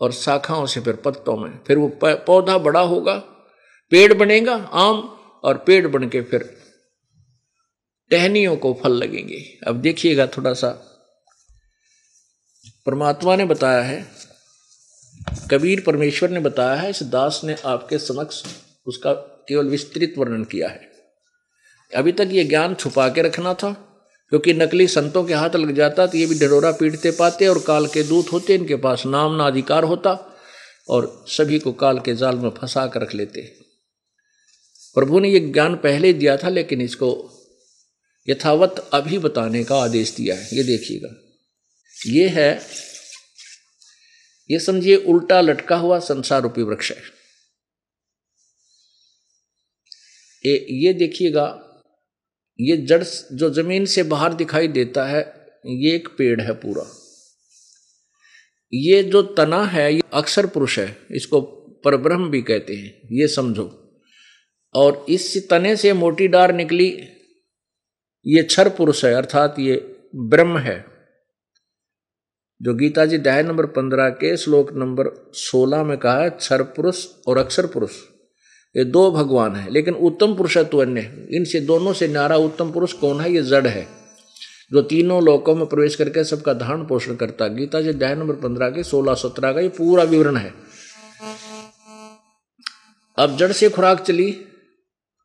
और शाखाओं से फिर पत्तों में। फिर वो पौधा बड़ा होगा, पेड़ बनेगा, आम और पेड़ बन के फिर टहनियों को फल लगेंगे। अब देखिएगा थोड़ा सा परमात्मा ने बताया है, कबीर परमेश्वर ने बताया है, इस दास ने आपके समक्ष उसका केवल विस्तृत वर्णन किया है। अभी तक ये ज्ञान छुपा के रखना था। क्योंकि नकली संतों के हाथ लग जाता तो ये भी ढरोरा पीटते पाते और काल के दूत होते इनके पास नाम ना अधिकार होता और सभी को काल के जाल में फंसा कर रख लेते। प्रभु ने ये ज्ञान पहले दिया था लेकिन इसको यथावत अभी बताने का आदेश दिया है। ये देखिएगा। ये है ये समझिए उल्टा लटका हुआ संसार रूपी वृक्ष है। ये, ये देखिएगा ये जड़ जो ज़मीन से बाहर दिखाई देता है, ये एक पेड़ है पूरा। ये जो तना है, ये अक्षर पुरुष है, इसको परब्रह्म भी कहते हैं, ये समझो। और इस तने से मोटी डार निकली, ये छर पुरुष है, अर्थात ये ब्रह्म है, जो गीता जी अध्याय नंबर पंद्रह के श्लोक नंबर सोलह में कहा है, छर पुरुष और अक्षर पुरुष। ये दो भगवान है, लेकिन उत्तम पुरुष है तो अन्य इनसे दोनों से नारा उत्तम पुरुष कौन है? ये जड़ है। जो तीनों लोकों में प्रवेश करके सबका धारण पोषण करता गीता जी अध्याय नंबर पंद्रह के सोलह सत्रह का ये पूरा विवरण है। अब जड़ से खुराक चली,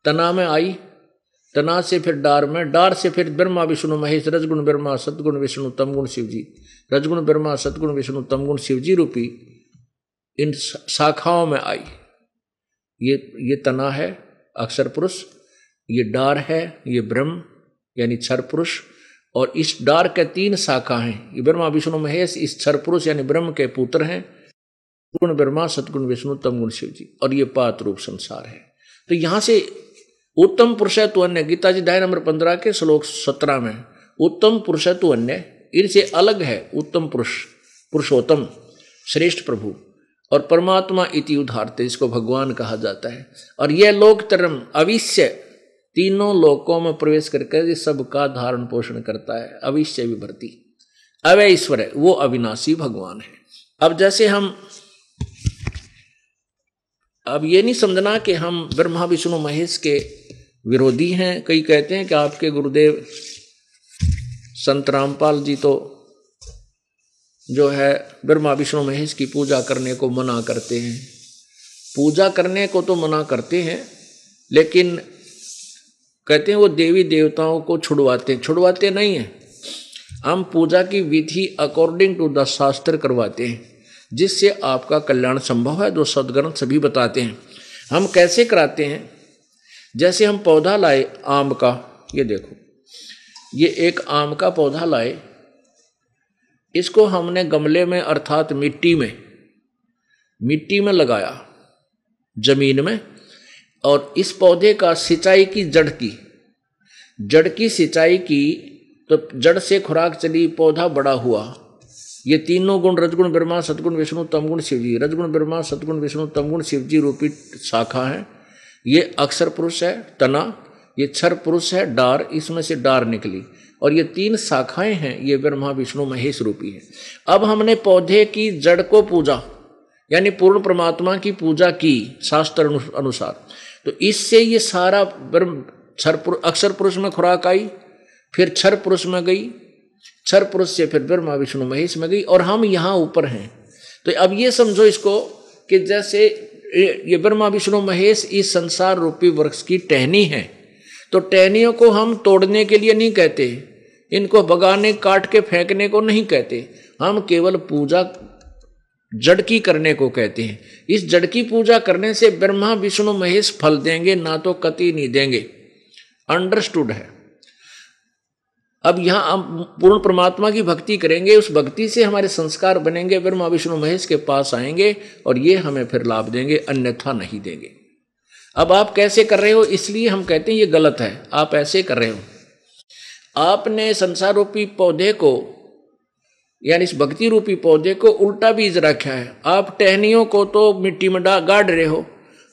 तना में आई, तना से फिर डार में, डार से फिर ब्रह्मा, विष्णु, महेश, रजगुण, ब्रह्मा सतगुण विष्णु, तमगुण शिव जी रजगुण, ब्रह्मा सतगुण विष्णु, तमगुण शिव जी रूपी इन शाखाओं में आई। ये ये तना है, अक्षर पुरुष, ये डार है, ये ब्रह्म, यानी क्षर पुरुष, और इस डार के तीन शाखा हैं। ये ब्रह्मा, विष्णु, महेश, इस क्षर पुरुष, यानी ब्रह्म के पुत्र हैं। गुण ब्रह्मा सतगुण विष्णु, तम गुण शिव जी, और ये पात रूप संसार है। तो यहाँ से उत्तम पुरुषत्व अन्य, गीता जी नंबर पंद्रह के श्लोक सत्रह में, उत्तम पुरुषत्व अन्य, इनसे अलग है उत्तम पुरुष, पुरुषोत्तम, श्रेष्ठ प्रभु। और परमात्मा इति उदारते इसको भगवान कहा जाता है। और यह लोक तरम अविश्य तीनों लोकों में प्रवेश करके सबका धारण पोषण करता है अविश्य विभर्ती अवय ईश्वर है वो अविनाशी भगवान है। अब जैसे हम, अब ये नहीं समझना कि हम ब्रह्मा, विष्णु, महेश के विरोधी हैं। कई कहते हैं कि आपके गुरुदेव संत रामपाल जी तो जो है ब्रह्मा, विष्णु, महेश की पूजा करने को मना करते हैं। पूजा करने को तो मना करते हैं, लेकिन कहते हैं वो देवी देवताओं को छुड़वाते हैं। छुड़वाते नहीं हैं। हम पूजा की विधि अकॉर्डिंग टू द शास्त्र करवाते हैं, जिससे आपका कल्याण संभव है, जो सदग्रंथ सभी बताते हैं। हम कैसे कराते हैं? जैसे हम पौधा लाए आम का, ये देखो, ये एक आम का पौधा लाए इसको हमने गमले में, अर्थात मिट्टी में मिट्टी में लगाया, ज़मीन में, और इस पौधे का सिंचाई की जड़ की जड़ की सिंचाई की तो जड़ से खुराक चली, पौधा बड़ा हुआ। ये तीनों गुण, रजगुण, ब्रह्मा सतगुण विष्णु, तमगुण, शिवजी। रजगुण, ब्रह्मा सतगुण विष्णु, तमगुण, शिवजी रूपी शाखा है। ये अक्षर पुरुष है, तना। ये क्षर पुरुष है, डार। इसमें से डार निकली। और ये तीन शाखाएँ हैं, ये ब्रह्मा विष्णु महेश रूपी है। अब हमने पौधे की जड़ को पूजा, यानी पूर्ण परमात्मा की पूजा की शास्त्र अनुसार। तो इससे ये सारा ब्रह्म क्षर अक्षर पुरुष में खुराक आई, फिर क्षर पुरुष में गई क्षर पुरुष से फिर ब्रह्मा विष्णु महेश में गई, और हम यहाँ ऊपर हैं। तो अब ये समझो इसको कि जैसे ये ब्रह्मा विष्णु महेश इस संसार रूपी वृक्ष की टहनी है तो टहनियों को हम तोड़ने के लिए नहीं कहते। इनको बगाने, काट के फेंकने को नहीं कहते। हम केवल पूजा जड़ की करने को कहते हैं। इस जड़ की पूजा करने से ब्रह्मा, विष्णु, महेश फल देंगे, ना तो कति नहीं देंगे। अंडरस्टूड है। अब यहाँ हम पूर्ण परमात्मा की भक्ति करेंगे, उस भक्ति से हमारे संस्कार बनेंगे, ब्रह्मा, विष्णु, महेश के पास आएँगे और ये हमें फिर लाभ देंगे, अन्यथा नहीं देंगे। अब आप कैसे कर रहे हो? इसलिए हम कहते हैं ये गलत है। आप ऐसे कर रहे हो। आपने संसार रूपी पौधे को, यानी इस भक्ति रूपी पौधे को उल्टा बीज रखा है। आप टहनियों को तो मिट्टी में गाड़ रहे हो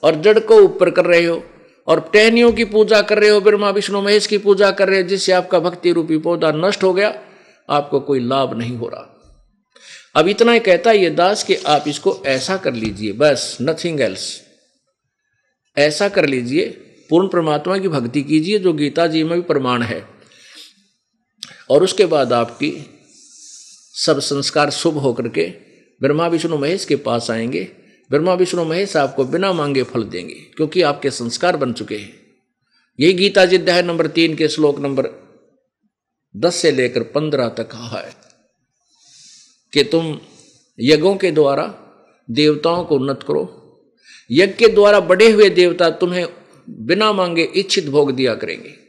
और जड़ को ऊपर कर रहे हो और टहनियों की पूजा कर रहे हो, ब्रह्मा, विष्णु, महेश की पूजा कर रहे हो, जिससे आपका भक्ति रूपी पौधा नष्ट हो गया, आपको कोई लाभ नहीं हो रहा। अब इतना ही कहता है ये दास कि आप इसको ऐसा कर लीजिए, बस नथिंग एल्स ऐसा कर लीजिए, पूर्ण परमात्मा की भक्ति कीजिए, जो गीता जी में भी प्रमाण है। और उसके बाद आपकी सब संस्कार शुभ होकर के ब्रह्मा, विष्णु, महेश के पास आएँगे। ब्रह्मा, विष्णु, महेश आपको बिना मांगे फल देंगे, क्योंकि आपके संस्कार बन चुके हैं। यही गीता जी अध्याय नंबर तीन के श्लोक नंबर दस से लेकर पंद्रह तक कहा है कि तुम यज्ञों के द्वारा देवताओं को उन्नत करो। यज्ञ के द्वारा बढ़े हुए देवता तुम्हें बिना मांगे इच्छित भोग दिया करेंगे।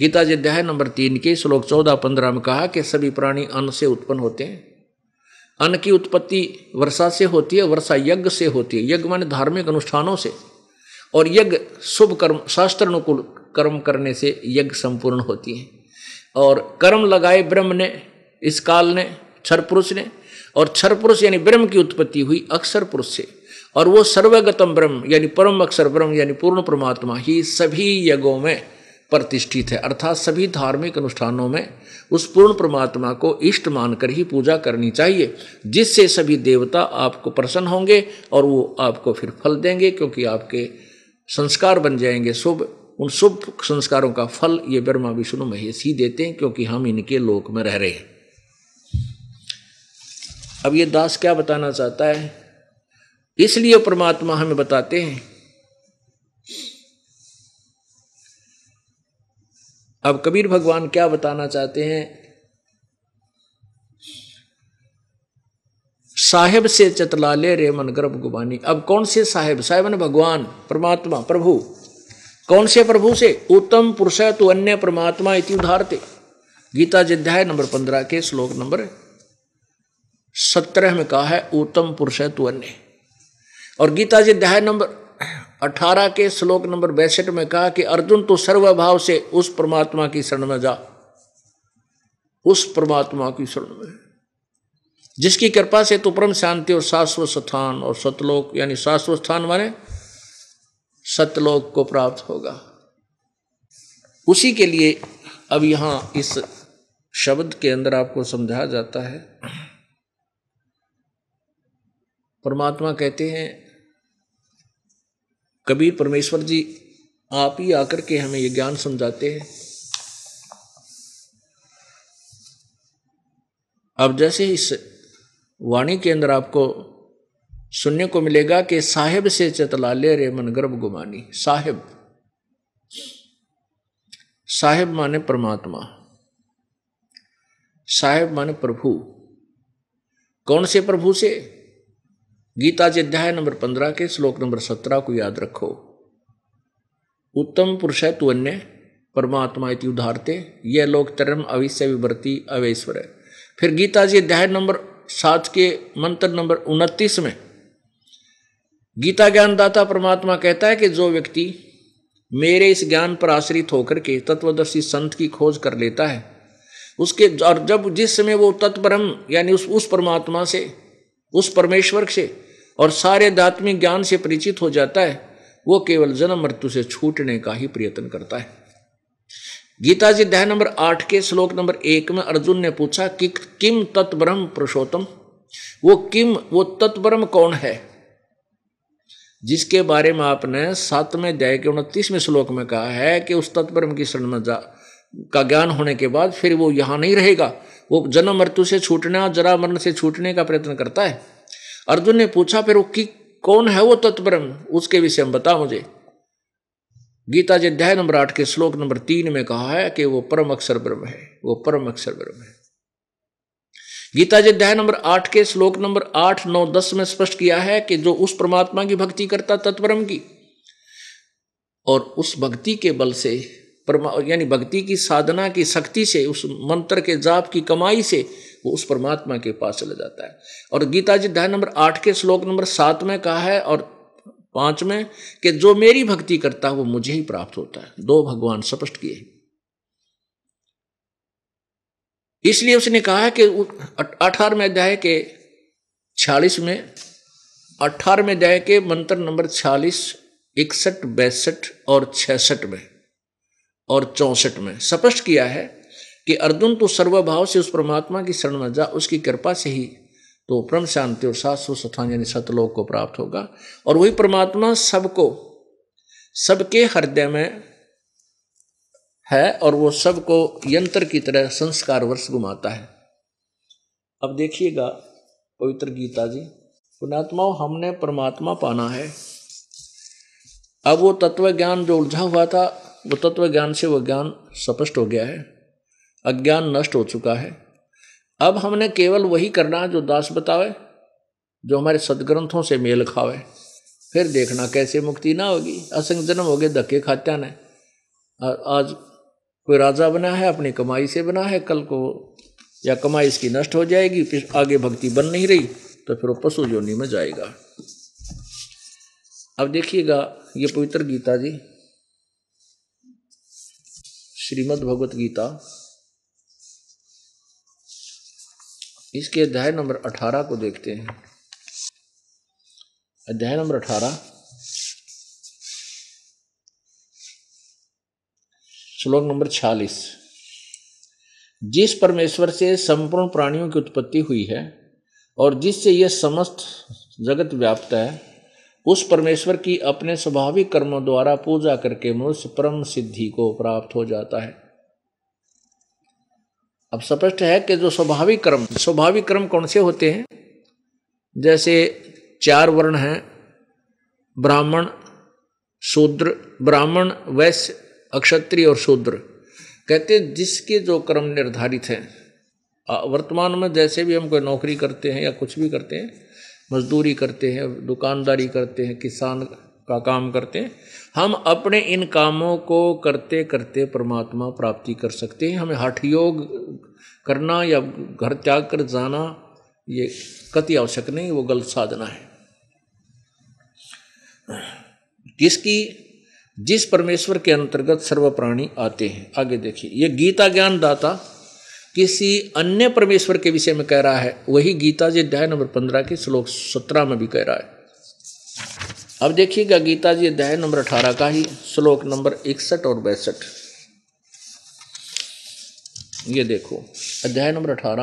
गीता अध्याय नंबर तीन के श्लोक चौदह पंद्रह में कहा कि सभी प्राणी अन्न से उत्पन्न होते हैं। अन्न की उत्पत्ति वर्षा से होती है, वर्षा यज्ञ से होती है। यज्ञ माने धार्मिक अनुष्ठानों से। और यज्ञ शुभ कर्म शास्त्र अनुकूल कर्म करने से यज्ञ संपूर्ण होती है। और कर्म लगाए ब्रह्म ने, इस काल ने क्षर पुरुष ने, और क्षर पुरुष यानी ब्रह्म की उत्पत्ति हुई अक्षर पुरुष से। और वो सर्वगतम ब्रह्म, यानी परम अक्षर ब्रह्म, यानी पूर्ण परमात्मा, ही सभी यज्ञों में प्रतिष्ठित है। अर्थात सभी धार्मिक अनुष्ठानों में उस पूर्ण परमात्मा को इष्ट मानकर ही पूजा करनी चाहिए, जिससे सभी देवता आपको प्रसन्न होंगे और वो आपको फिर फल देंगे, क्योंकि आपके संस्कार बन जाएँगे। शुभ, उन शुभ संस्कारों का फल ये ब्रह्मा, विष्णु, महेश ही देते हैं, क्योंकि हम इनके लोक में रह रहे हैं। अब ये दास क्या बताना चाहता है? इसलिए परमात्मा हमें बताते हैं अब कबीर भगवान क्या बताना चाहते हैं? साहेब से चतलाले रे मन गर्भ गुबानी। अब कौन से साहेब? साहेब ने भगवान, परमात्मा, प्रभु। कौन से प्रभु से? उत्तम पुरुष है तो अन्य परमात्मा इति उधारते गीता अध्याय नंबर पंद्रह के श्लोक नंबर सत्रह में कहा है, उत्तम पुरुष है तो अन्य। और गीता अध्याय नंबर अठारह के श्लोक नंबर बैसठ में कहा कि अर्जुन तो सर्वभाव से उस परमात्मा की शरण में जा। उस परमात्मा की शरण में। जिसकी कृपा से तो परम शांति और शाश्वत स्थान और सतलोक, यानी शाश्वत स्थान माने सतलोक को प्राप्त होगा। उसी के लिए अब यहाँ इस शब्द के अंदर आपको समझाया जाता है। परमात्मा कहते हैं कबीर परमेश्वर जी, आप ही आकर के हमें ये ज्ञान समझाते हैं। अब जैसे इस वाणी के अंदर आपको सुनने को मिलेगा कि साहेब से चतलाले रे मन गर्भ गुमानी। साहेब। साहेब माने परमात्मा। साहेब माने प्रभु। कौन से प्रभु से? गीता जी अध्याय नंबर पंद्रह के श्लोक नंबर सत्रह को याद रखो। उत्तम पुरुष है तु अन्य, परमात्मा इति उदारते, यह लोक तरम अविश्य विवर्ती अवेश्वर है। फिर गीता जी अध्याय नंबर सात के मंत्र नंबर उनतीस में गीता ज्ञानदाता परमात्मा कहता है कि जो व्यक्ति मेरे इस ज्ञान पर आश्रित होकर के तत्वदर्शी संत की खोज कर लेता है, उसके और जब जिस समय वो तत्परम, यानी उस उस परमात्मा से, उस परमेश्वर से और सारे आध्यात्मिक ज्ञान से परिचित हो जाता है, वो केवल जन्म मृत्यु से छूटने का ही प्रयत्न करता है। गीता जी अध्याय नंबर आठ के श्लोक नंबर एक में अर्जुन ने पूछा कि किम तत्ब्रह्म पुरुषोत्तम? वो किम, वो तत्ब्रह्म कौन है? जिसके बारे में आपने सातवें अध्याय के उनतीसवें श्लोक में कहा है कि उस तत्ब्रह्म की शरण में जा, का ज्ञान होने के बाद फिर वो यहाँ नहीं रहेगा। वो जन्म मृत्यु से छूटने, जरा मरण से छूटने का प्रयत्न करता है। अर्जुन ने पूछा, फिर वो कि, कौन है वो तत्ब्रह्म उसके विषय में बता मुझे. गीता जी अध्याय नंबर आठ के श्लोक नंबर तीन में कहा है कि वो परम अक्षर ब्रह्म है, वो परम अक्षर ब्रह्म है। गीता जी अध्याय नंबर आठ के श्लोक नंबर आठ, नौ, दस में स्पष्ट किया है कि जो उस परमात्मा की भक्ति करता तत्ब्रह्म की, और उस भक्ति के बल से, परमा, यानी भक्ति की साधना की शक्ति से, उस मंत्र के जाप की कमाई से वो उस परमात्मा के पास चला जाता है। और गीता जी अध्याय नंबर आठ के श्लोक नंबर सात में कहा है और पाँच में कि जो मेरी भक्ति करता है, वो मुझे ही प्राप्त होता है। दो भगवान स्पष्ट किए इसलिए उसने कहा है कि अठारहवें अध्याय के छियालीस में, अठारहवें अध्याय के मंत्र नंबर छियालीस, इकसठ, बैसठ और छसठ में और चौसठ में स्पष्ट किया है कि अर्जुन तो सर्वभाव से उस परमात्मा की शरण में जा, उसकी कृपा से ही तो परम शांति और सात स्थान यानी सतलोक को प्राप्त होगा। और वही परमात्मा सबको, सबके हृदय में है और वो सबको यंत्र की तरह संस्कार वर्ष घुमाता है। अब देखिएगा पवित्र गीता जी पुणात्माओं हमने परमात्मा पाना है। अब वो तत्व ज्ञान जो उलझा हुआ था, वो तत्व ज्ञान से वो ज्ञान स्पष्ट हो गया है। अज्ञान नष्ट हो चुका है। अब हमने केवल वही करना जो दास बतावे, जो हमारे सदग्रंथों से मेल खावे। फिर देखना कैसे मुक्ति ना होगी। असंग जन्म हो गए, धक्के खात्या ने आज कोई राजा बना है, अपनी कमाई से बना है, कल को या कमाई इसकी नष्ट हो जाएगी, फिर आगे भक्ति बन नहीं रही तो फिर वो पशु जोनी में जाएगा। अब देखिएगा ये पवित्र गीता जी श्रीमद् भगवत गीता। इसके अध्याय नंबर अठारह को देखते हैं। अध्याय नंबर अठारह। श्लोक नंबर छियालीस। जिस परमेश्वर से संपूर्ण प्राणियों की उत्पत्ति हुई है और जिससे यह समस्त जगत व्याप्त है, उस परमेश्वर की अपने स्वाभाविक कर्मों द्वारा पूजा करके मनुष्य परम सिद्धि को प्राप्त हो जाता है। अब स्पष्ट है कि जो स्वाभाविक क्रम स्वाभाविक क्रम कौन से होते हैं? जैसे चार वर्ण हैं, ब्राह्मण, शूद्र, ब्राह्मण, वैश्य, अक्षत्रिय और शूद्र। कहते हैं जिसके जो क्रम निर्धारित हैं। वर्तमान में जैसे भी हम कोई नौकरी करते हैं या कुछ भी करते हैं, मजदूरी करते हैं, दुकानदारी करते हैं, किसान का काम करते हैं। हम अपने इन कामों को करते करते परमात्मा प्राप्ति कर सकते हैं। हमें हठ योग करना या घर त्याग कर जाना, ये कति आवश्यक नहीं, वो गलत साधना है। किसकी जिस परमेश्वर के अंतर्गत सर्व प्राणी आते हैं, आगे देखिए, ये गीता ज्ञान दाता किसी अन्य परमेश्वर के विषय में कह रहा है, वही गीता जी अध्याय नंबर पंद्रह के श्लोक सत्रह में भी कह रहा है। अब देखिएगा गीता जी अध्याय नंबर अठारह का ही श्लोक नंबर इकसठ और बैसठ। ये देखो, अध्याय नंबर अठारह।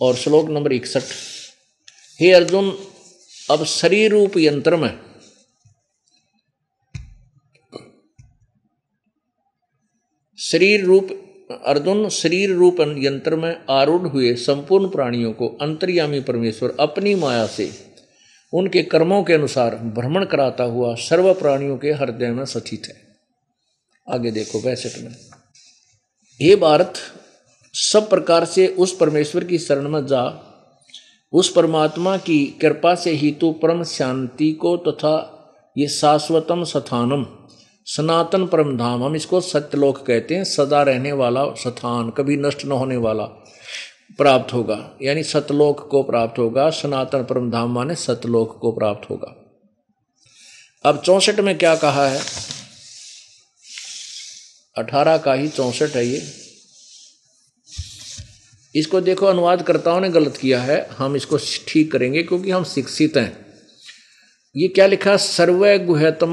और श्लोक नंबर इकसठ। हे अर्जुन, अब शरीर रूप यंत्र में। शरीर रूप अर्जुन शरीर रूप यंत्र में आरूढ़ हुए संपूर्ण प्राणियों को अंतर्यामी परमेश्वर अपनी माया से उनके कर्मों के अनुसार भ्रमण कराता हुआ सर्व प्राणियों के हृदय में सचित है। आगे देखो बैसठ में। हे भारत, सब प्रकार से उस परमेश्वर की शरण में जा। उस परमात्मा की कृपा से ही तो परम शांति को तथा ये शाश्वतम स्थानम सनातन परम धाम, हम इसको सत्यलोक कहते हैं, सदा रहने वाला स्थान, कभी नष्ट न होने वाला प्राप्त होगा। यानी सतलोक को प्राप्त होगा, सनातन परम धाम माने सतलोक को प्राप्त होगा। अब चौसठ में क्या कहा है? अठारह का ही चौसठ है ये। इसको देखो, अनुवादकर्ताओं ने गलत किया है, हम इसको ठीक करेंगे क्योंकि हम शिक्षित हैं। ये क्या लिखा? सर्व गुहतम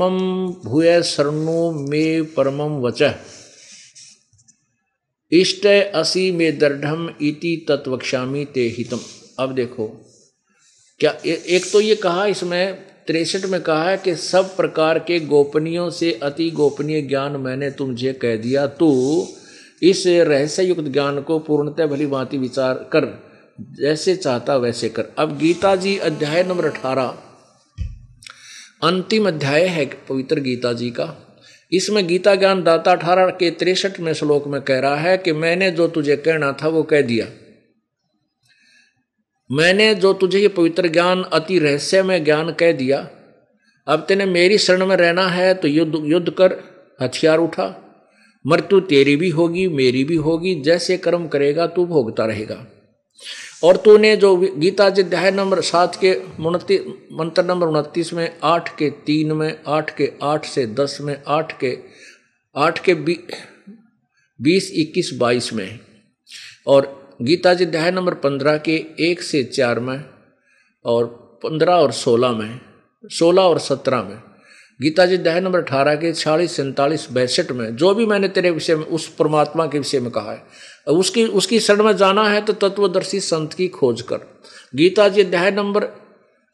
भूय शरणु मे परमम वच। इष्ट असी में दृढ़ इति तत्वक्षामी ते हितम। अब देखो क्या ए, एक तो ये कहा इसमें तिरसठ में कहा है कि सब प्रकार के गोपनीयों से अति गोपनीय ज्ञान मैंने तुमसे कह दिया तो इस रहस्य युक्त ज्ञान को पूर्णतः भली भांति विचार कर जैसे चाहता वैसे कर। अब गीता जी अध्याय नंबर अठारह अंतिम अध्याय है पवित्र गीता जी का। इसमें गीता ज्ञान दाता अठारह के तिरसठ में श्लोक में कह रहा है कि मैंने जो तुझे कहना था वो कह दिया। मैंने जो तुझे ये पवित्र ज्ञान अति रहस्य में ज्ञान कह दिया। अब तेने मेरी शरण में रहना है तो युद्ध युद्ध कर, हथियार उठा। मृत्यु तेरी भी होगी, मेरी भी होगी, जैसे कर्म करेगा तू भोगता रहेगा। और तूने जो गीता जी अध्याय नंबर सात के उनतीस, मंत्र नंबर उनतीस में, आठ के तीन में, आठ के आठ से दस में, आठ के आठ के बी, बीस, इक्कीस, बाईस में और गीता जी अध्याय नंबर पंद्रह के एक से चार में और पंद्रह और सोलह में सोलह और सत्रह में गीता जी अध्याय नंबर अठारह के छियालीस, सैंतालीस, बैसठ में, जो भी मैंने तेरे विषय में, उस परमात्मा के विषय में कहा है उसकी उसकी शरण में जाना है तो तत्वदर्शी संत की खोज कर। गीता जी अध्याय नंबर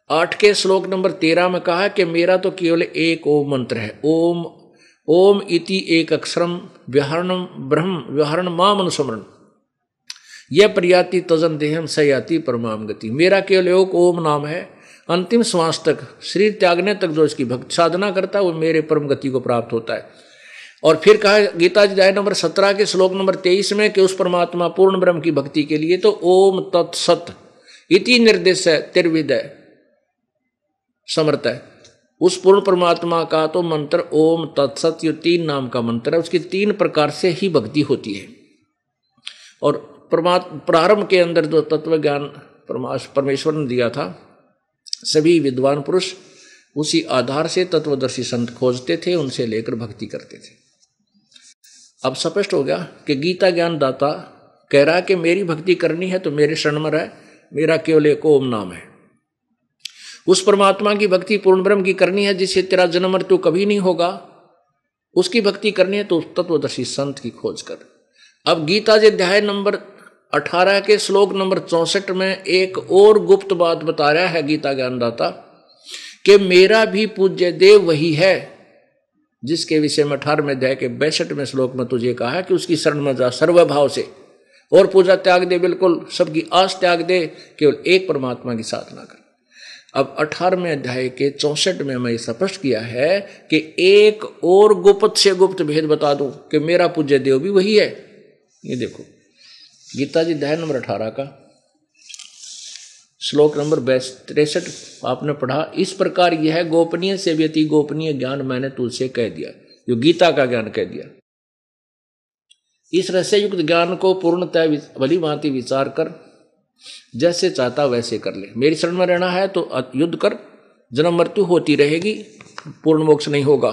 आठ के श्लोक नंबर तेरह में कहा कि मेरा तो केवल एक ओम मंत्र है। ओम ओम इति एक अक्षरम व्याहरणम ब्रह्म व्याहरण माम अनुस्मरण। यह प्रयाति तजन देहम सयाति परमाम गति। मेरा केवल एक ओम नाम है अंतिम श्वास तक शरीर त्यागने तक जो इसकी भक्ति साधना करता है, वो मेरे परम गति को प्राप्त होता है। और फिर कहा गीता अध्याय नंबर सत्रह के श्लोक नंबर तेईस में कि उस परमात्मा पूर्ण ब्रह्म की भक्ति के लिए तो ओम तत्सत, इति निर्देश है तिर्विदय समर्थ है। उस पूर्ण परमात्मा का तो मंत्र ओम तत्सत, ये तीन नाम का मंत्र है, उसकी तीन प्रकार से ही भक्ति होती है। और परमात्मा, प्रारंभ के अंदर जो तत्व ज्ञान परमेश्वर ने दिया था सभी विद्वान पुरुष उसी आधार से तत्वदर्शी संत खोजते थे, उनसे लेकर भक्ति करते थे। अब स्पष्ट हो गया कि गीता ज्ञान दाता कह रहा कि मेरी भक्ति करनी है तो मेरे शरण में रह, मेरा केवल एक ओम नाम है। उस परमात्मा की भक्ति पूर्ण ब्रह्म की करनी है, जिससे तेरा जन्म मृत्यु कभी नहीं होगा। उसकी भक्ति करनी है तो तत्वदर्शी संत की खोज कर। अब गीता जी अध्याय नंबर अठारह के श्लोक नंबर चौसठ में एक और गुप्त बात बता रहा है गीता ज्ञानदाता कि मेरा भी पूज्य देव वही है, जिसके विषय में अठारहवें अध्याय के बैसठ में श्लोक में तुझे कहा है कि उसकी शरण में जा सर्वभाव से। और पूजा त्याग दे, बिल्कुल सबकी आस त्याग दे, केवल एक परमात्मा की साधना कर। अब अठारहवें अध्याय के चौसठ में मैं स्पष्ट किया है कि एक और गुप्त से गुप्त भेद बता दूँ कि मेरा पूज्य देव भी वही है। ये देखो। गीता जी अध्याय नंबर अठारह का। श्लोक नंबर तिरसठ आपने पढ़ा, इस प्रकार यह गोपनीय से भी अति गोपनीय ज्ञान मैंने तुझसे कह दिया, जो गीता का ज्ञान कह दिया। इस रहस्य युक्त ज्ञान को पूर्णतः भली भांति विचार कर, जैसे चाहता वैसे कर ले। मेरी शरण में रहना है तो युद्ध कर, जन्म मृत्यु होती रहेगी, पूर्ण मोक्ष नहीं होगा।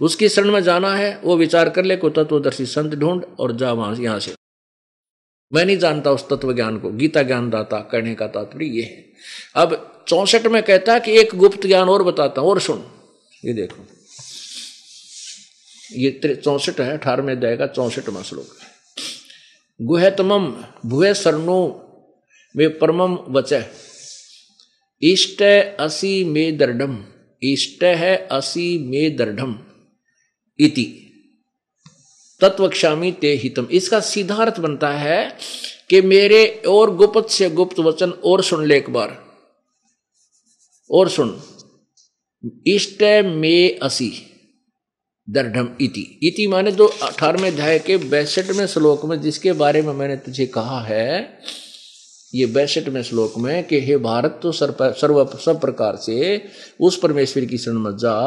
उसकी शरण में जाना है, वो विचार कर ले को तत्वदर्शी संत ढूंढ और जा वहाँ यहाँ से। मैं नहीं जानता उस तत्व ज्ञान को। गीता ज्ञान दाता, कहने का तात्पर्य ये है। अब चौसठ में कहता है कि एक गुप्त ज्ञान और बताता हूँ, और सुन। ये देखो। ये चौसठ है, अठारहवें अध्याय का चौसठवा श्लोक गुहतम भुए सरनो में परमम वच। इष्ट असी में दर्ढम। इष्ट है असी में दर्ढम इति। तत्वक्षामी ते हितम। इसका सीधा अर्थ बनता है कि मेरे और गुप्त से गुप्त वचन और सुन ले एक बार। और सुन। इष्ट में असी दर्ढम इति। इति माने दो अठारहवें अध्याय के बैसठवें श्लोक में, जिसके बारे में मैंने तुझे कहा है, ये बैसठवें श्लोक में कि हे भारत तो सर्व, सब प्रकार से उस परमेश्वर की शरण मत जा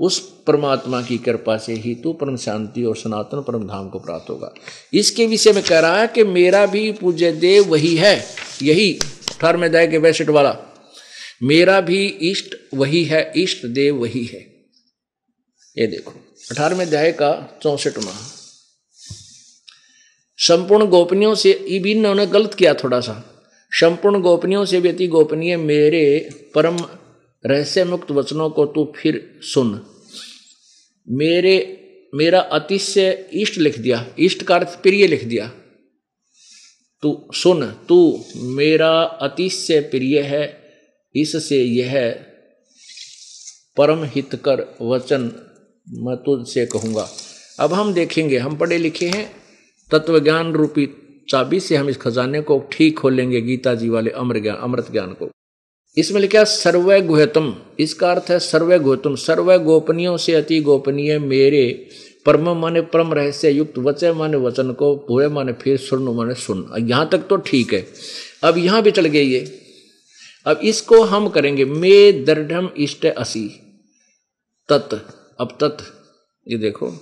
उस परमात्मा की कृपा से ही तो परम शांति और सनातन परम धाम को प्राप्त होगा। इसके विषय में कह रहा है कि मेरा भी पूज्य देव वही है, यही अठारहवें अध्याय के बैसठ वाला। मेरा भी इष्ट वही है, इष्ट देव वही है। ये देखो, अठारहवें अध्याय का चौसठ माह संपूर्ण गोपनीयों से भी इन्होंने गलत किया थोड़ा सा। संपूर्ण गोपनीयों से अति गोपनीय मेरे परम रहस्य मुक्त वचनों को तू फिर सुन। मेरे, मेरा अतिशय इष्ट लिख दिया। इष्ट का अर्थ प्रिय लिख दिया। तू सुन, तू मेरा अतिशय प्रिय है। इससे यह परम हितकर वचन मैं तुझसे कहूँगा। अब हम देखेंगे, हम पढ़े लिखे हैं, तत्वज्ञान रूपी चाबी से हम इस खजाने को ठीक खोलेंगे गीता जी वाले अमर ज्ञान, अमृत ज्ञान को। इसमें लिखा सर्व गुहतम इसका अर्थ है, सर्व गुहतम सर्व गोपनीयों से अति गोपनीय मेरे परम माने परम रहस्य युक्त वचय माने वचन को भूए माने फिर सुन, माने सुन। यहाँ तक तो ठीक है। अब यहाँ भी चल गई ये। अब इसको हम करेंगे, मे दृढ़ इष्ट असी तत्। अब तत्, ये देखो।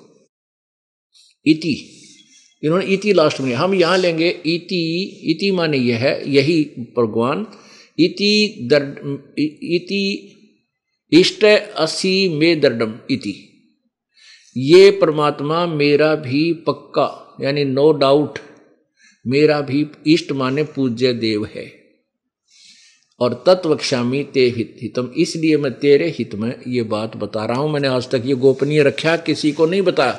इति। इन्होंने इति लास्ट में हम यहाँ लेंगे, इति इति माने यह है, यही भगवान। इति इति इष्ट असी में दर्डम इति। ये परमात्मा मेरा भी पक्का, यानी नो डाउट, मेरा भी इष्ट माने पूज्य देव है। और तत्वक्षामी ते हित, हितम। इसलिए मैं तेरे हित में ये बात बता रहा हूँ। मैंने आज तक ये गोपनीय रखा, किसी को नहीं बताया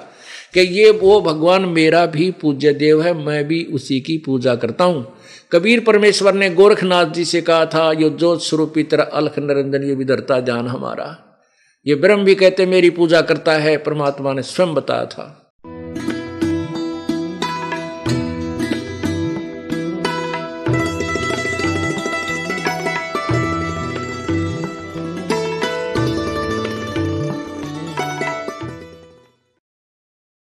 कि ये वो भगवान मेरा भी पूज्य देव है, मैं भी उसी की पूजा करता हूँ। कबीर परमेश्वर ने गोरखनाथ जी से कहा था, यो जोत स्वरूपी तरह अलख निरंजन ये विधरता जान हमारा। ये ब्रह्म भी कहते, मेरी पूजा करता है, परमात्मा ने स्वयं बताया था।